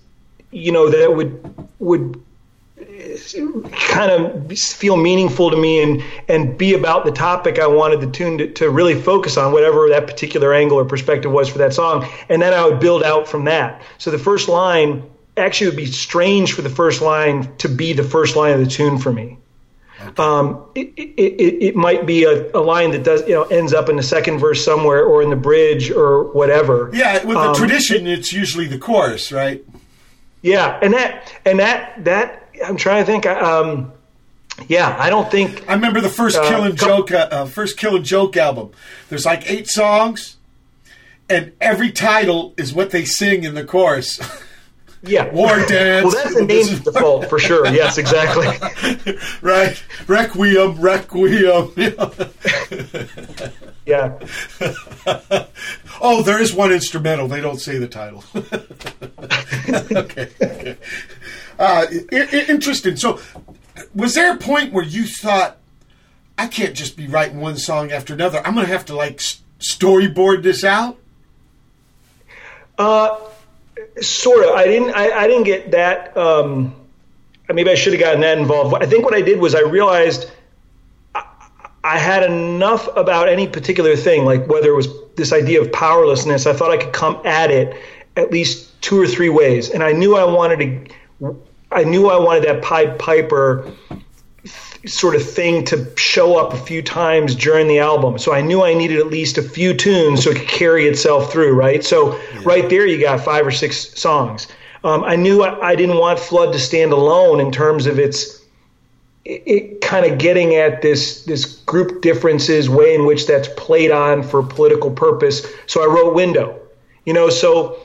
you know, that would would kind of feel meaningful to me and and be about the topic I wanted the tune to, to really focus on, whatever that particular angle or perspective was for that song, and then I would build out from that. So the first line actually would be strange for the first line to be the first line of the tune for me. Um, it, it, it, it might be a, a line that does you know ends up in the second verse somewhere or in the bridge or whatever. yeah, with the Um, tradition, it's usually the chorus, right? Yeah, and that and that that I'm trying to think. Um, yeah, I don't think I remember the first Uh, Killing Joke, uh, uh, first Killing Joke album. There's like eight songs, and every title is what they sing in the chorus. [laughs] Yeah, War dance. Well, that's the name default for sure. Yes, exactly. [laughs] right, Requiem, Requiem. Yeah. [laughs] oh, there is one instrumental. They don't say the title. [laughs] okay. okay. Uh, i- i- interesting. So, was there a point where you thought, I can't just be writing one song after another. I'm going to have to like storyboard this out? Uh, sort of. I didn't. I, I didn't get that. Um, maybe I should have gotten that involved. I think what I did was I realized I, I had enough about any particular thing, like whether it was this idea of powerlessness. I thought I could come at it at least two or three ways, and I knew I wanted to. I knew I wanted that Pied Piper sort of thing to show up a few times during the album. So I knew I needed at least a few tunes so it could carry itself through, right? So right there, you got five or six songs. Um, I knew I, I didn't want Flood to stand alone in terms of its it, it kind of getting at this this group differences way in which that's played on for political purpose. So I wrote Window, you know. So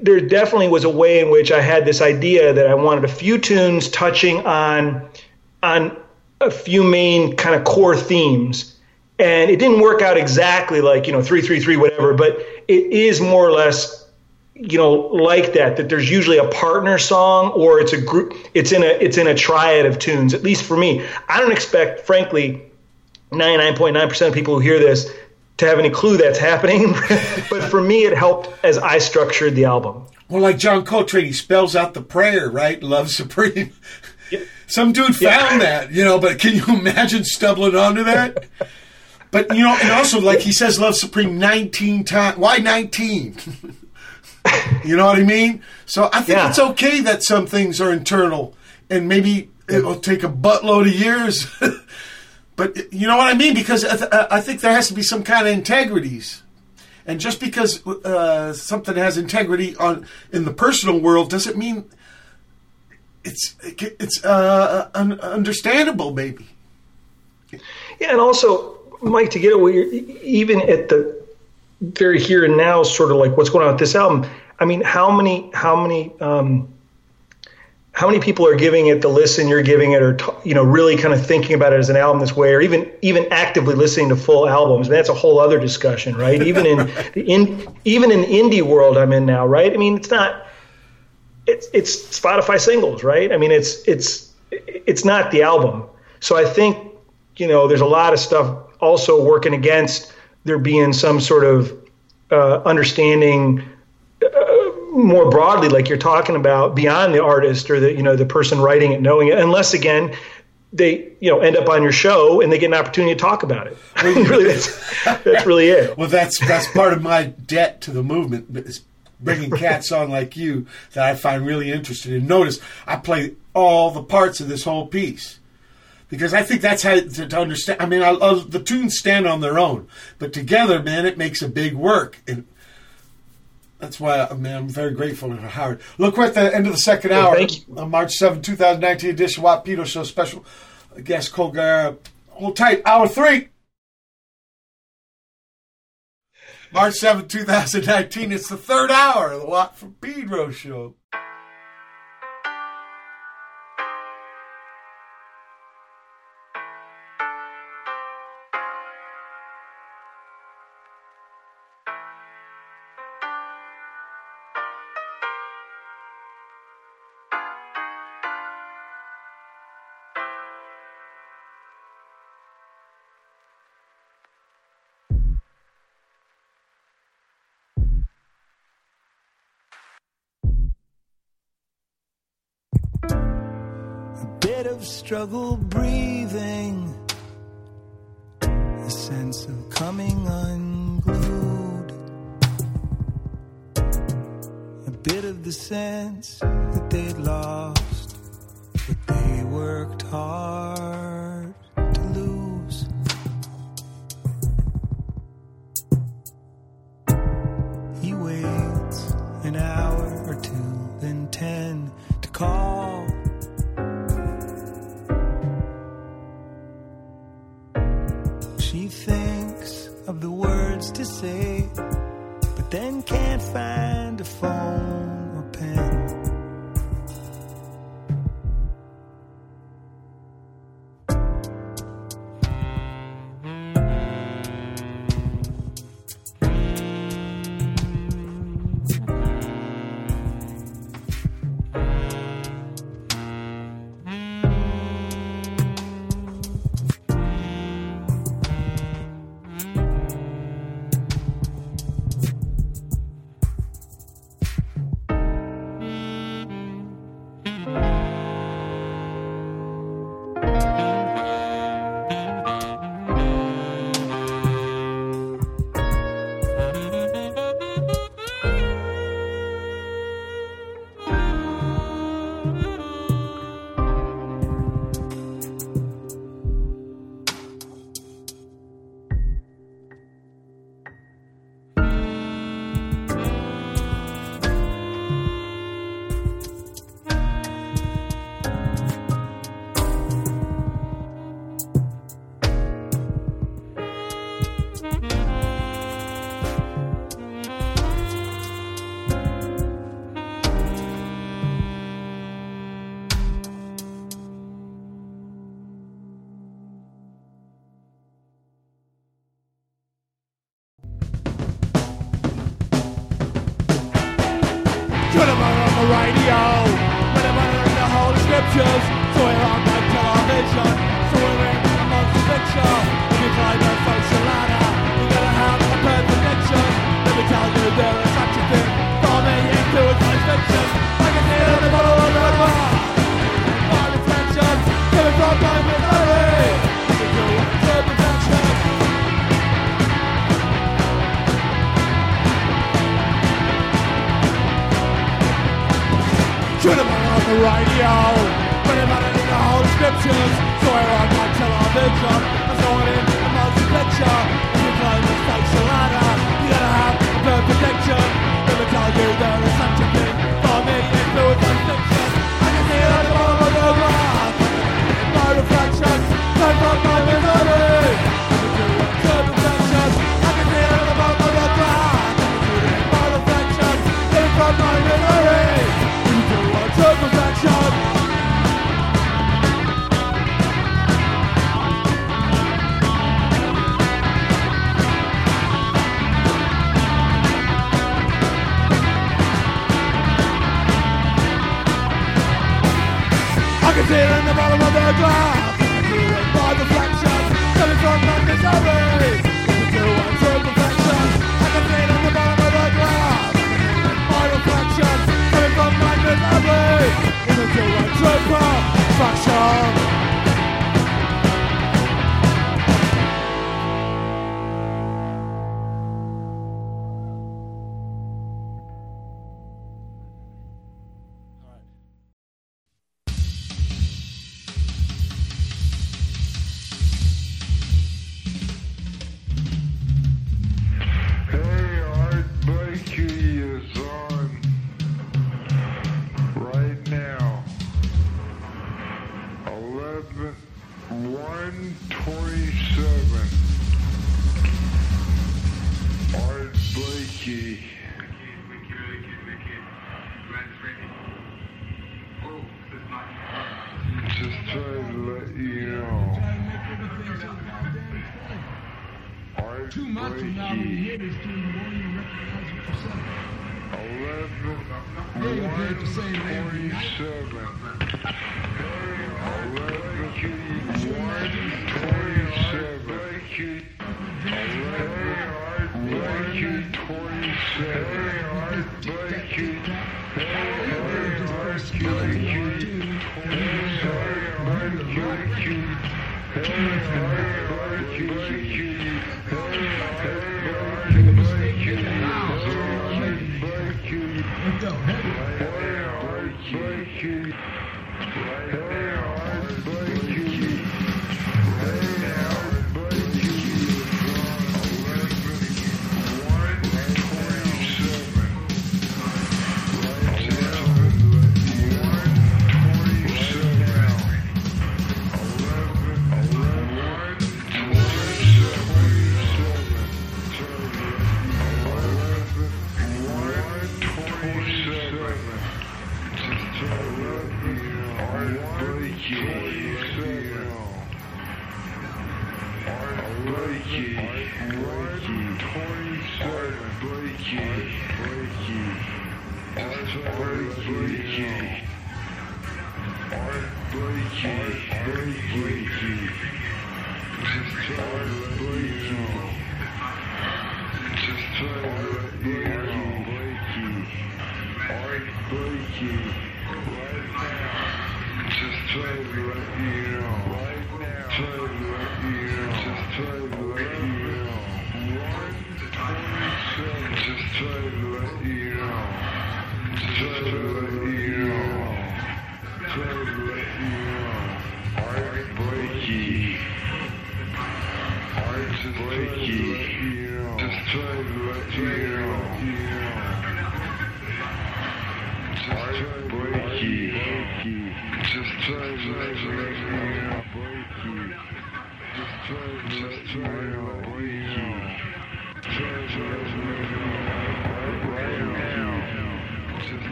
there definitely was a way in which I had this idea that I wanted a few tunes touching on on a few main kind of core themes. And it didn't work out exactly like, you know, 333 whatever, but it is more or less you know like that that there's usually a partner song or it's a group it's in a it's in a triad of tunes at least for me i don't expect frankly 99.9% of people who hear this to have any clue that's happening [laughs] but for me it helped as i structured the album Well, like John Coltrane, he spells out the prayer, right? Love supreme. Some dude found that, you know, but can you [laughs] imagine stumbling onto that? But, you know, and also, like he says, Love Supreme 19 times. Why 19? [laughs] you know what I mean? So I think Yeah. it's okay that some things are internal and maybe it'll take a buttload of years. [laughs] but you know what I mean? Because I, th- I think there has to be some kind of integrities. And just because uh, something has integrity on in the personal world doesn't mean it's it's uh, un- understandable. Maybe. Yeah, and also, Mike, to get away, even at the very here and now, sort of like what's going on with this album. I mean, how many, how many, um, how many people are giving it the listen you're giving it, or t- you know, really kind of thinking about it as an album this way, or even even actively listening to full albums? I mean, that's a whole other discussion, right? Even in [laughs] the in even in the indie world I'm in now, right? I mean, it's not it's it's Spotify singles, right? I mean, it's it's it's not the album. So I think you know there's a lot of stuff also working against there being some sort of uh, understanding uh, more broadly, like you're talking about, beyond the artist or the you know the person writing it, knowing it, unless again they you know end up on your show and they get an opportunity to talk about it. [laughs] really, that's that's really it. Well, that's that's part of my debt to the movement is bringing cats on like you that I find really interesting. And notice I play all the parts of this whole piece because I think that's how to, to understand. I mean, I, I, the tunes stand on their own, but together, man, it makes a big work. And that's why, uh, I mean, I'm very grateful to Howard. Look, we're at the end of the second Well, hour March 7, 2019 edition Watt Pedro Show special uh, guest Cole Guerra. Hold tight, hour three. March 7, 2019. It's the third hour of the Watt from Pedro show. Struggle breathing, a sense of coming unglued, a bit of the sense that they'd lost what they worked hard find a phone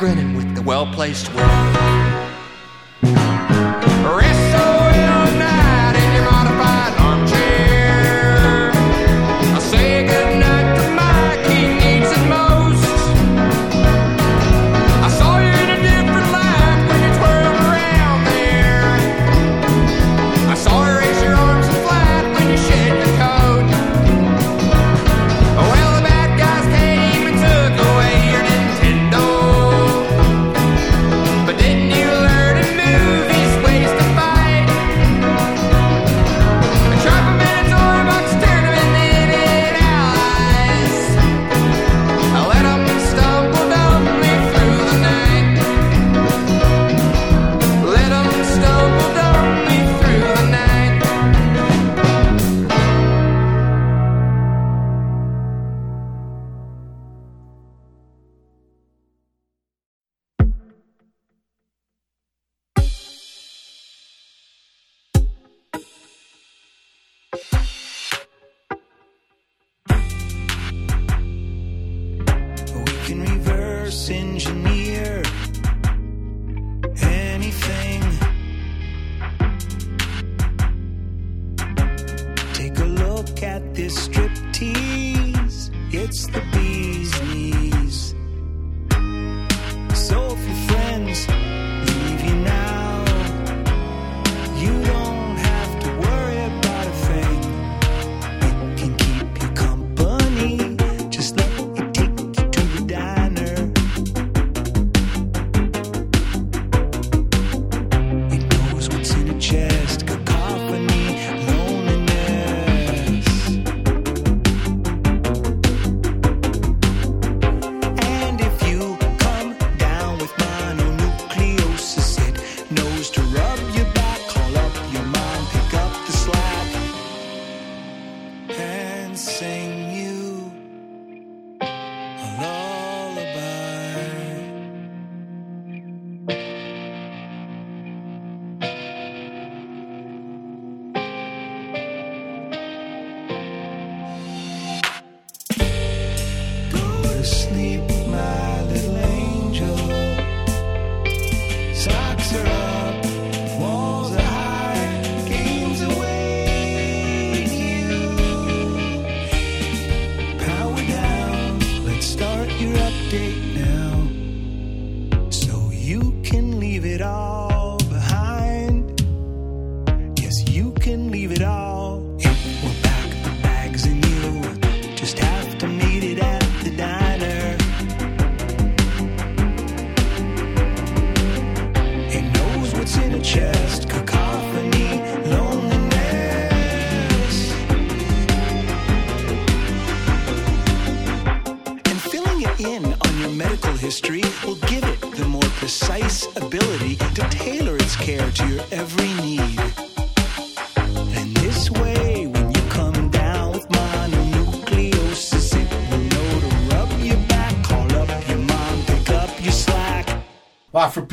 grinning with the well placed wing.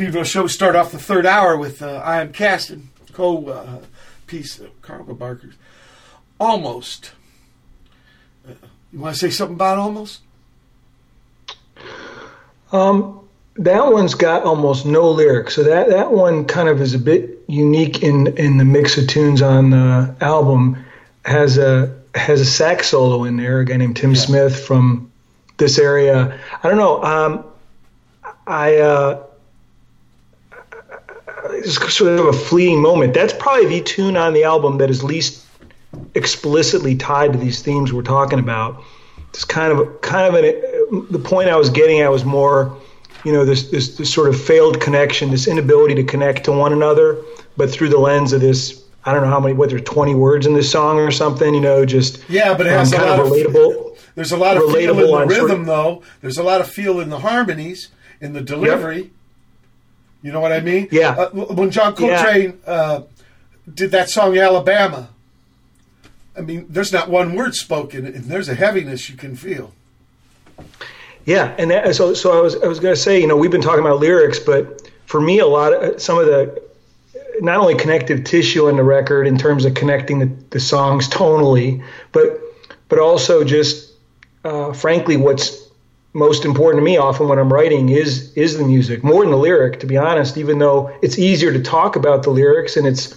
Pedro Show, start off the third hour with uh, I Am Casting, co uh, piece of Carl Barker's. Almost. Uh, you want to say something about almost? Um, that one's got almost no lyrics, so that that one kind of is a bit unique in in the mix of tunes on the album. has a has a sax solo in there, a guy named Tim Smith from this area. I don't know. Um, I uh, sort of a fleeting moment. That's probably the tune on the album that is least explicitly tied to these themes we're talking about. It's kind of kind of an, the point I was getting at was more, you know, this, this this sort of failed connection, this inability to connect to one another, but through the lens of this. I don't know how many, whether 20 words in this song or something, you know, just Yeah, but it has um, a kind lot of of relatable. There's a lot of feel in relatable the on sort rhythm, of- though. There's a lot of feel in the harmonies, in the delivery. You know what I mean? Yeah. Uh, when John Yeah. Coltrane uh, did that song Alabama, I mean, there's not one word spoken, and there's a heaviness you can feel. Yeah, and that, so so I was I was going to say, you know, we've been talking about lyrics, but for me, a lot of some of the not only connective tissue in the record in terms of connecting the, the songs tonally, but but also just uh, frankly, what's most important to me often when I'm writing is is the music more than the lyric. To be honest, even though it's easier to talk about the lyrics and it's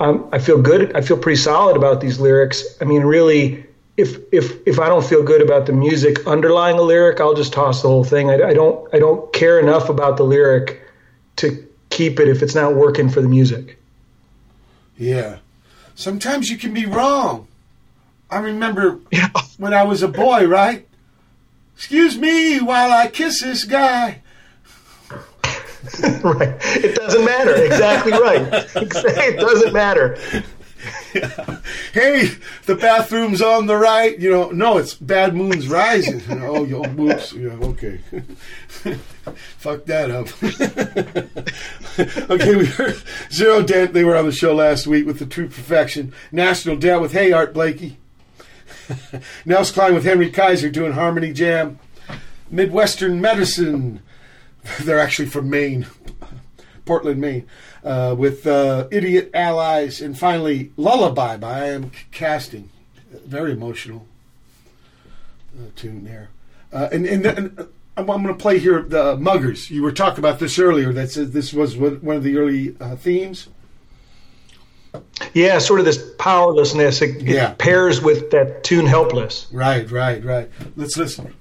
um, I feel good. I feel pretty solid about these lyrics. I mean, really, if if if I don't feel good about the music underlying a lyric, I'll just toss the whole thing. I, I don't I don't care enough about the lyric to keep it if it's not working for the music. Yeah. Sometimes you can be wrong. I remember [laughs] when I was a boy, right? Excuse me while I kiss this guy. [laughs] right. It doesn't matter. Exactly right. [laughs] it doesn't matter. Hey, the bathroom's on the right. You know, no, it's Bad Moon's Rising. You [laughs] know, oh, yo, whoops. Yeah, okay. Fuck that up. okay, we heard Zerodent. They were on the show last week with the True Perfection. National Debt with Hey Art Blakey. [laughs] Nels Cline with Henry Kaiser doing Harmony Jam. Midwestern Medicine. [laughs] They're actually from Maine, [laughs] Portland, Maine, uh, with uh, Idiot Allies. And finally, Lullaby by I Am Casting. Very emotional uh, tune there. Uh, and and, and uh, I'm, going to play here the Muggers. You were talking about this earlier. That's this was one of the early uh, themes. Yeah, sort of this powerlessness. It, it Yeah. pairs with that tune "Helpless." Right, right, right. Let's listen.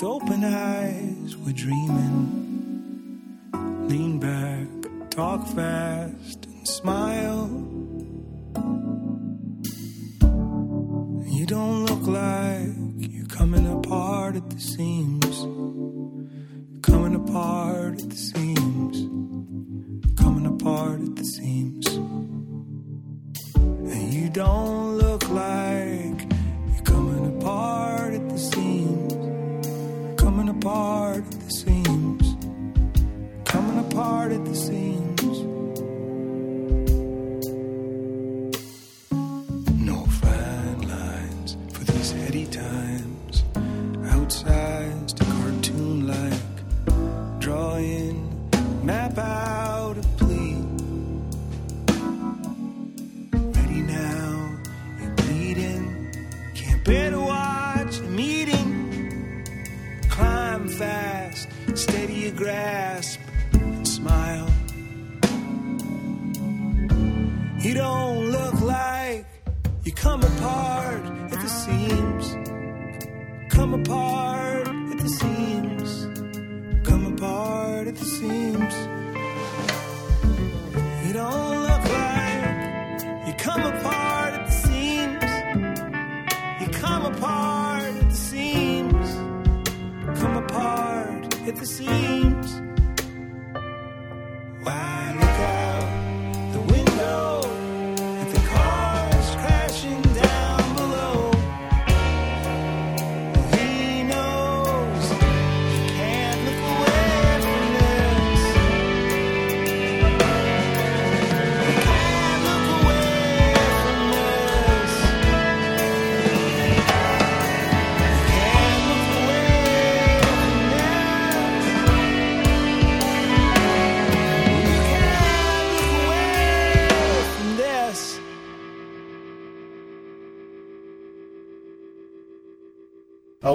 With open eyes. We're dreaming. Lean back, talk fast,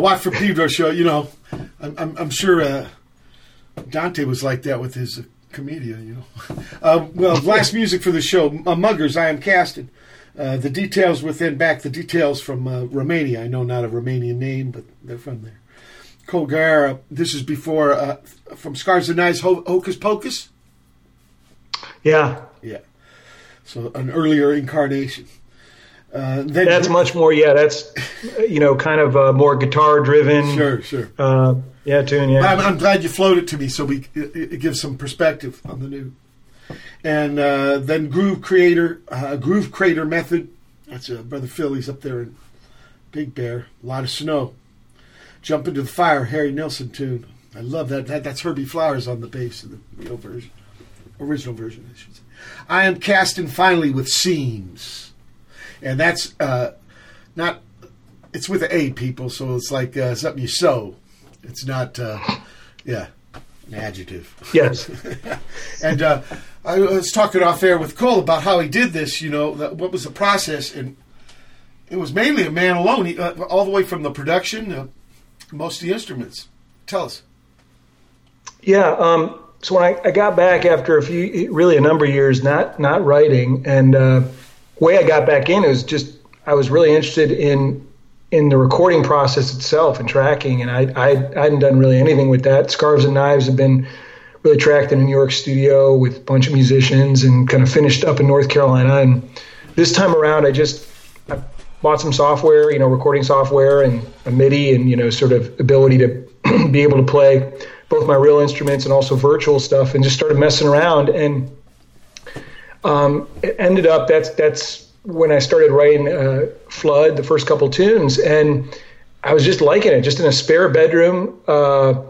Watt from Pedro show, you know, I'm, I'm, I'm sure uh, Dante was like that with his uh, Commedia, you know. Uh, [laughs] well, last [laughs] music for the show, uh, Muggers, I Am Casting. Uh, the details within back, the details from uh, Romania. I know not a Romanian name, but they're from there. Cole Guerra, this is before, uh, from Scarves and Knives, Ho- Hocus Pocus? Yeah. Yeah. So an earlier incarnation. Uh, then That's much more. Yeah, that's you know kind of uh, more guitar driven. Sure, sure. Uh, yeah, tune. Yeah. I'm, I'm glad you floated to me, so we it, it gives some perspective on the new. And uh, then Groove Creator, uh, Groove Crater Method. That's uh, brother Phil. He's up there in Big Bear. A lot of snow. Jump into the fire, Harry Nilsson tune. I love that. that that's Herbie Flowers on the bass in the real version, original version, I should say. I am casting finally with seams, and that's uh, not. It's with the A people, so it's like uh, something you sew. It's not, uh, yeah, an adjective. Yes. [laughs] and uh, I was talking off air with Cole about how he did this. You know, that, what was the process, and it was mainly a man alone, he, uh, all the way from the production, uh, most of the instruments. Tell us. Yeah. Um, so when I, I got back after a few, really a number of years not not writing, and uh, way I got back in it was just I was really interested in in the recording process itself and tracking, and I I, I hadn't done really anything with that. Scarves and Knives have been really tracked in a New York studio with a bunch of musicians and kind of finished up in North Carolina. And this time around, I just I bought some software, you know, recording software and a MIDI and you know, sort of ability to [clears throat] be able to play both my real instruments and also virtual stuff, and just started messing around. And um, it ended up that's that's when I started writing uh, Flood, the first couple tunes, and I was just liking it, just in a spare bedroom. Uh,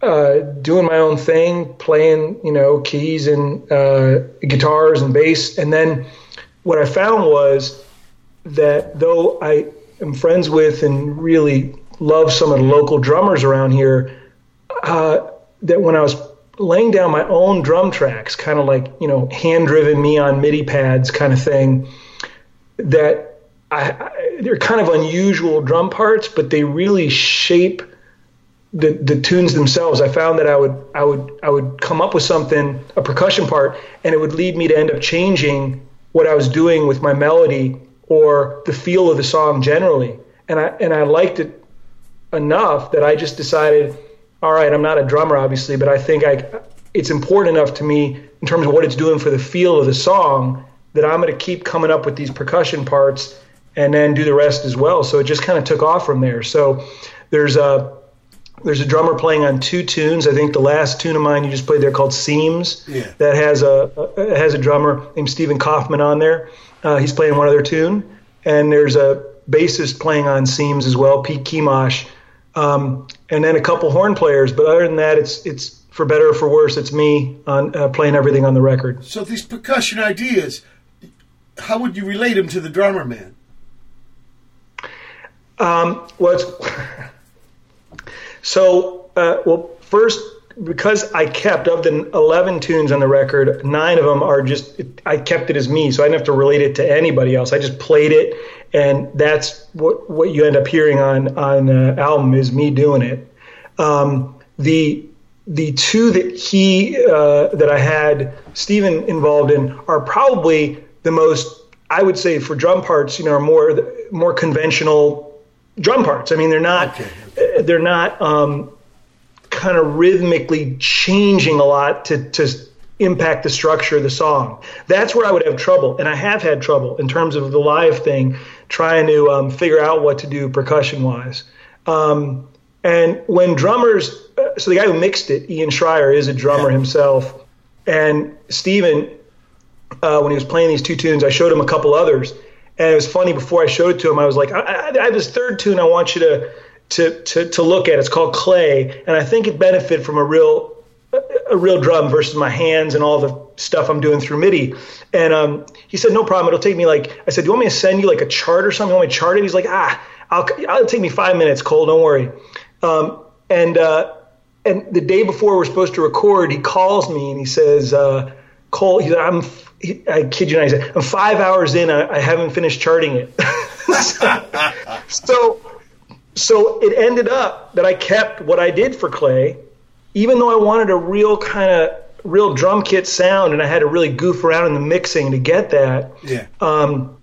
uh, doing my own thing, playing, you know, keys and uh, guitars and bass. And then what I found was that though I am friends with and really love some of the local drummers around here, uh, that when I was laying down my own drum tracks, kind of like, you know, hand driven me on MIDI pads kind of thing, that I, I, they're kind of unusual drum parts, but they really shape the the tunes themselves. I found that I would I would I would come up with something a percussion part, and it would lead me to end up changing what I was doing with my melody or the feel of the song generally. And I and I liked it enough that I just decided, all right, I'm not a drummer obviously, but I think I it's important enough to me in terms of what it's doing for the feel of the song that I'm going to keep coming up with these percussion parts and then do the rest as well. So it just kind of took off from there. So there's a there's a drummer playing on two tunes. I think the last tune of mine you just played there called Seams Yeah. that has a, a has a drummer named Stephen Kaufman on there. Uh, he's playing one other tune, and there's a bassist playing on Seams as well, Pete Kimosh, um, and then a couple horn players. But other than that, it's it's for better or for worse, it's me on uh, playing everything on the record. So these percussion ideas, how would you relate them to the drummer man? Um, well, it's, [laughs] so uh, well first because I kept of the 11 tunes on the record, nine of them are just I kept it as me, so I didn't have to relate it to anybody else. I just played it, and that's what what you end up hearing on on the album is me doing it. Um, the the two that he uh, that I had Steven involved in are probably the most I would say for drum parts, you know, are more more conventional drum parts. I mean, they're not uh, they're not um, kind of rhythmically changing a lot to to impact the structure of the song. That's where I would have trouble, and I have had trouble in terms of the live thing, trying to um, figure out what to do percussion wise. Um, and when drummers, uh, so the guy who mixed it, Ian Schreier, is a drummer himself, and Steven, uh, when he was playing these two tunes, I showed him a couple others, and it was funny. Before I showed it to him, I was like, I, I, I have this third tune I want you to, to to to look at. It's called Clay, and I think it benefit from a real a real drum versus my hands and all the stuff I'm doing through MIDI. And um, he said, no problem. It'll take me like, I said, do you want me to send you like a chart or something? You want me to chart it? He's like, ah, I'll, it'll take me five minutes, Cole. Don't worry. Um, and, uh, and the day before we're supposed to record, he calls me and he says, uh, Cole, he's, I'm, he, I kid you not, he said, I'm five hours in. I, I haven't finished charting it. [laughs] so, so it ended up that I kept what I did for Clay, even though I wanted a real kind of real drum kit sound, and I had to really goof around in the mixing to get that. Yeah. Um,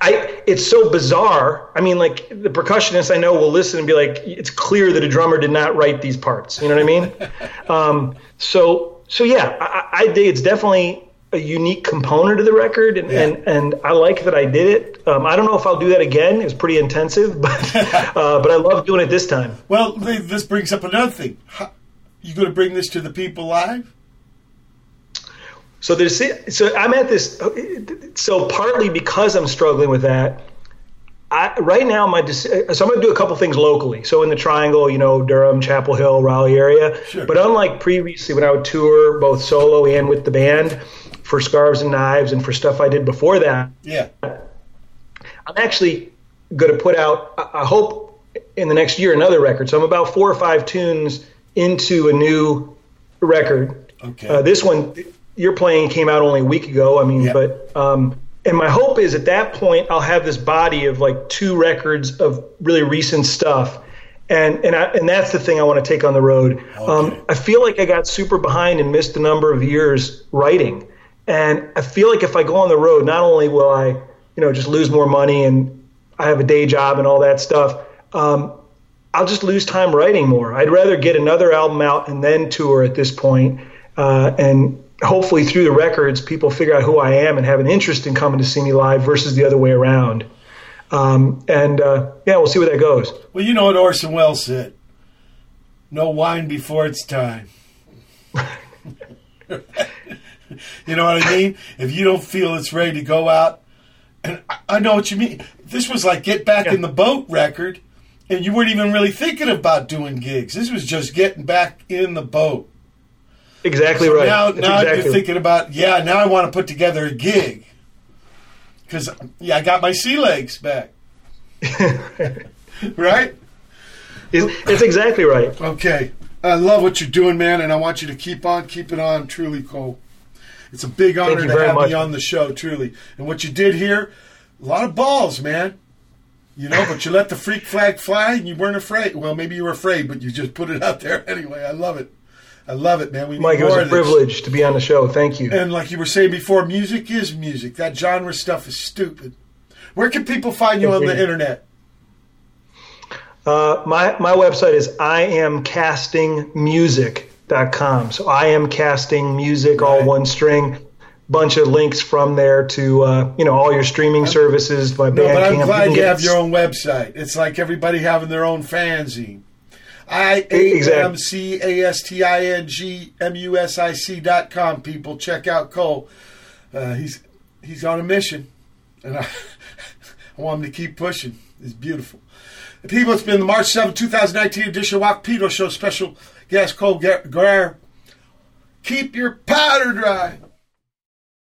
I it's so bizarre. I mean, like the percussionist I know will listen and be like, "It's clear that a drummer did not write these parts." You know what I mean? [laughs] um, so so yeah, I, I think it's definitely a unique component of the record, and and, and I like that I did it. Um, I don't know if I'll do that again. It was pretty intensive, [laughs] but uh, but I love doing it this time. Well, th- this brings up another thing. How, you going to bring this to the people live? So there's so I'm at this. So partly because I'm struggling with that, I, right now my so I'm going to do a couple things locally. So in the Triangle, you know, Durham, Chapel Hill, Raleigh area. Sure. But unlike previously when I would tour both solo and with the band for Scarves and Knives and for stuff I did before that, Yeah. I'm actually going to put out. I hope in the next year another record. So I'm about four or five tunes into a new record. Okay. Uh, this one you're playing came out only a week ago. I mean, but um, and my hope is at that point I'll have this body of like two records of really recent stuff. And and I, and that's the thing I want to take on the road. Um, I feel like I got super behind and missed a number of years writing, and I feel like if I go on the road, not only will I, you know, just lose more money and I have a day job and all that stuff, um, I'll just lose time writing more. I'd rather get another album out and then tour at this point, uh, and hopefully through the records, people figure out who I am and have an interest in coming to see me live versus the other way around. Um, and uh, yeah, we'll see where that goes. Well, you know what Orson Welles said. No wine before it's time. [laughs] you know what I mean? If you don't feel it's ready to go out, and I, I know what you mean. This was like Get Back in the Boat record, and you weren't even really thinking about doing gigs. This was just getting back in the boat. Exactly So right. Now, That's now exactly you're thinking about, yeah, now I want to put together a gig. Because, yeah, I got my sea legs back. [laughs] right? It's, it's exactly right. Okay. I love what you're doing, man, and I want you to keep on keeping on, truly, Cole. It's a big honor to have much. me on the show, truly. And what you did here, a lot of balls, man. You know, but you let the freak flag fly and you weren't afraid. Well, maybe you were afraid, but you just put it out there [laughs] anyway. I love it. I love it, man. We Mike, it was a privilege to be on the show. Thank you. And like you were saying before, music is music. That genre stuff is stupid. Where can people find you on the internet? Uh, my my website is iamcastingmusic.com. So I am casting music, all one string. Bunch of links from there to uh, you know all your streaming services. My No, but I'm glad can you have your own website. It's like everybody having their own fanzine. I A. M C A S T I N G M U S I C dot com. People check out Cole. Uh, he's he's on a mission, and I, [laughs] I want him to keep pushing. It's beautiful. People, it's been the March 7, 2019 edition of Walk Pedro Show. Special Cole Guerra. Keep your powder dry.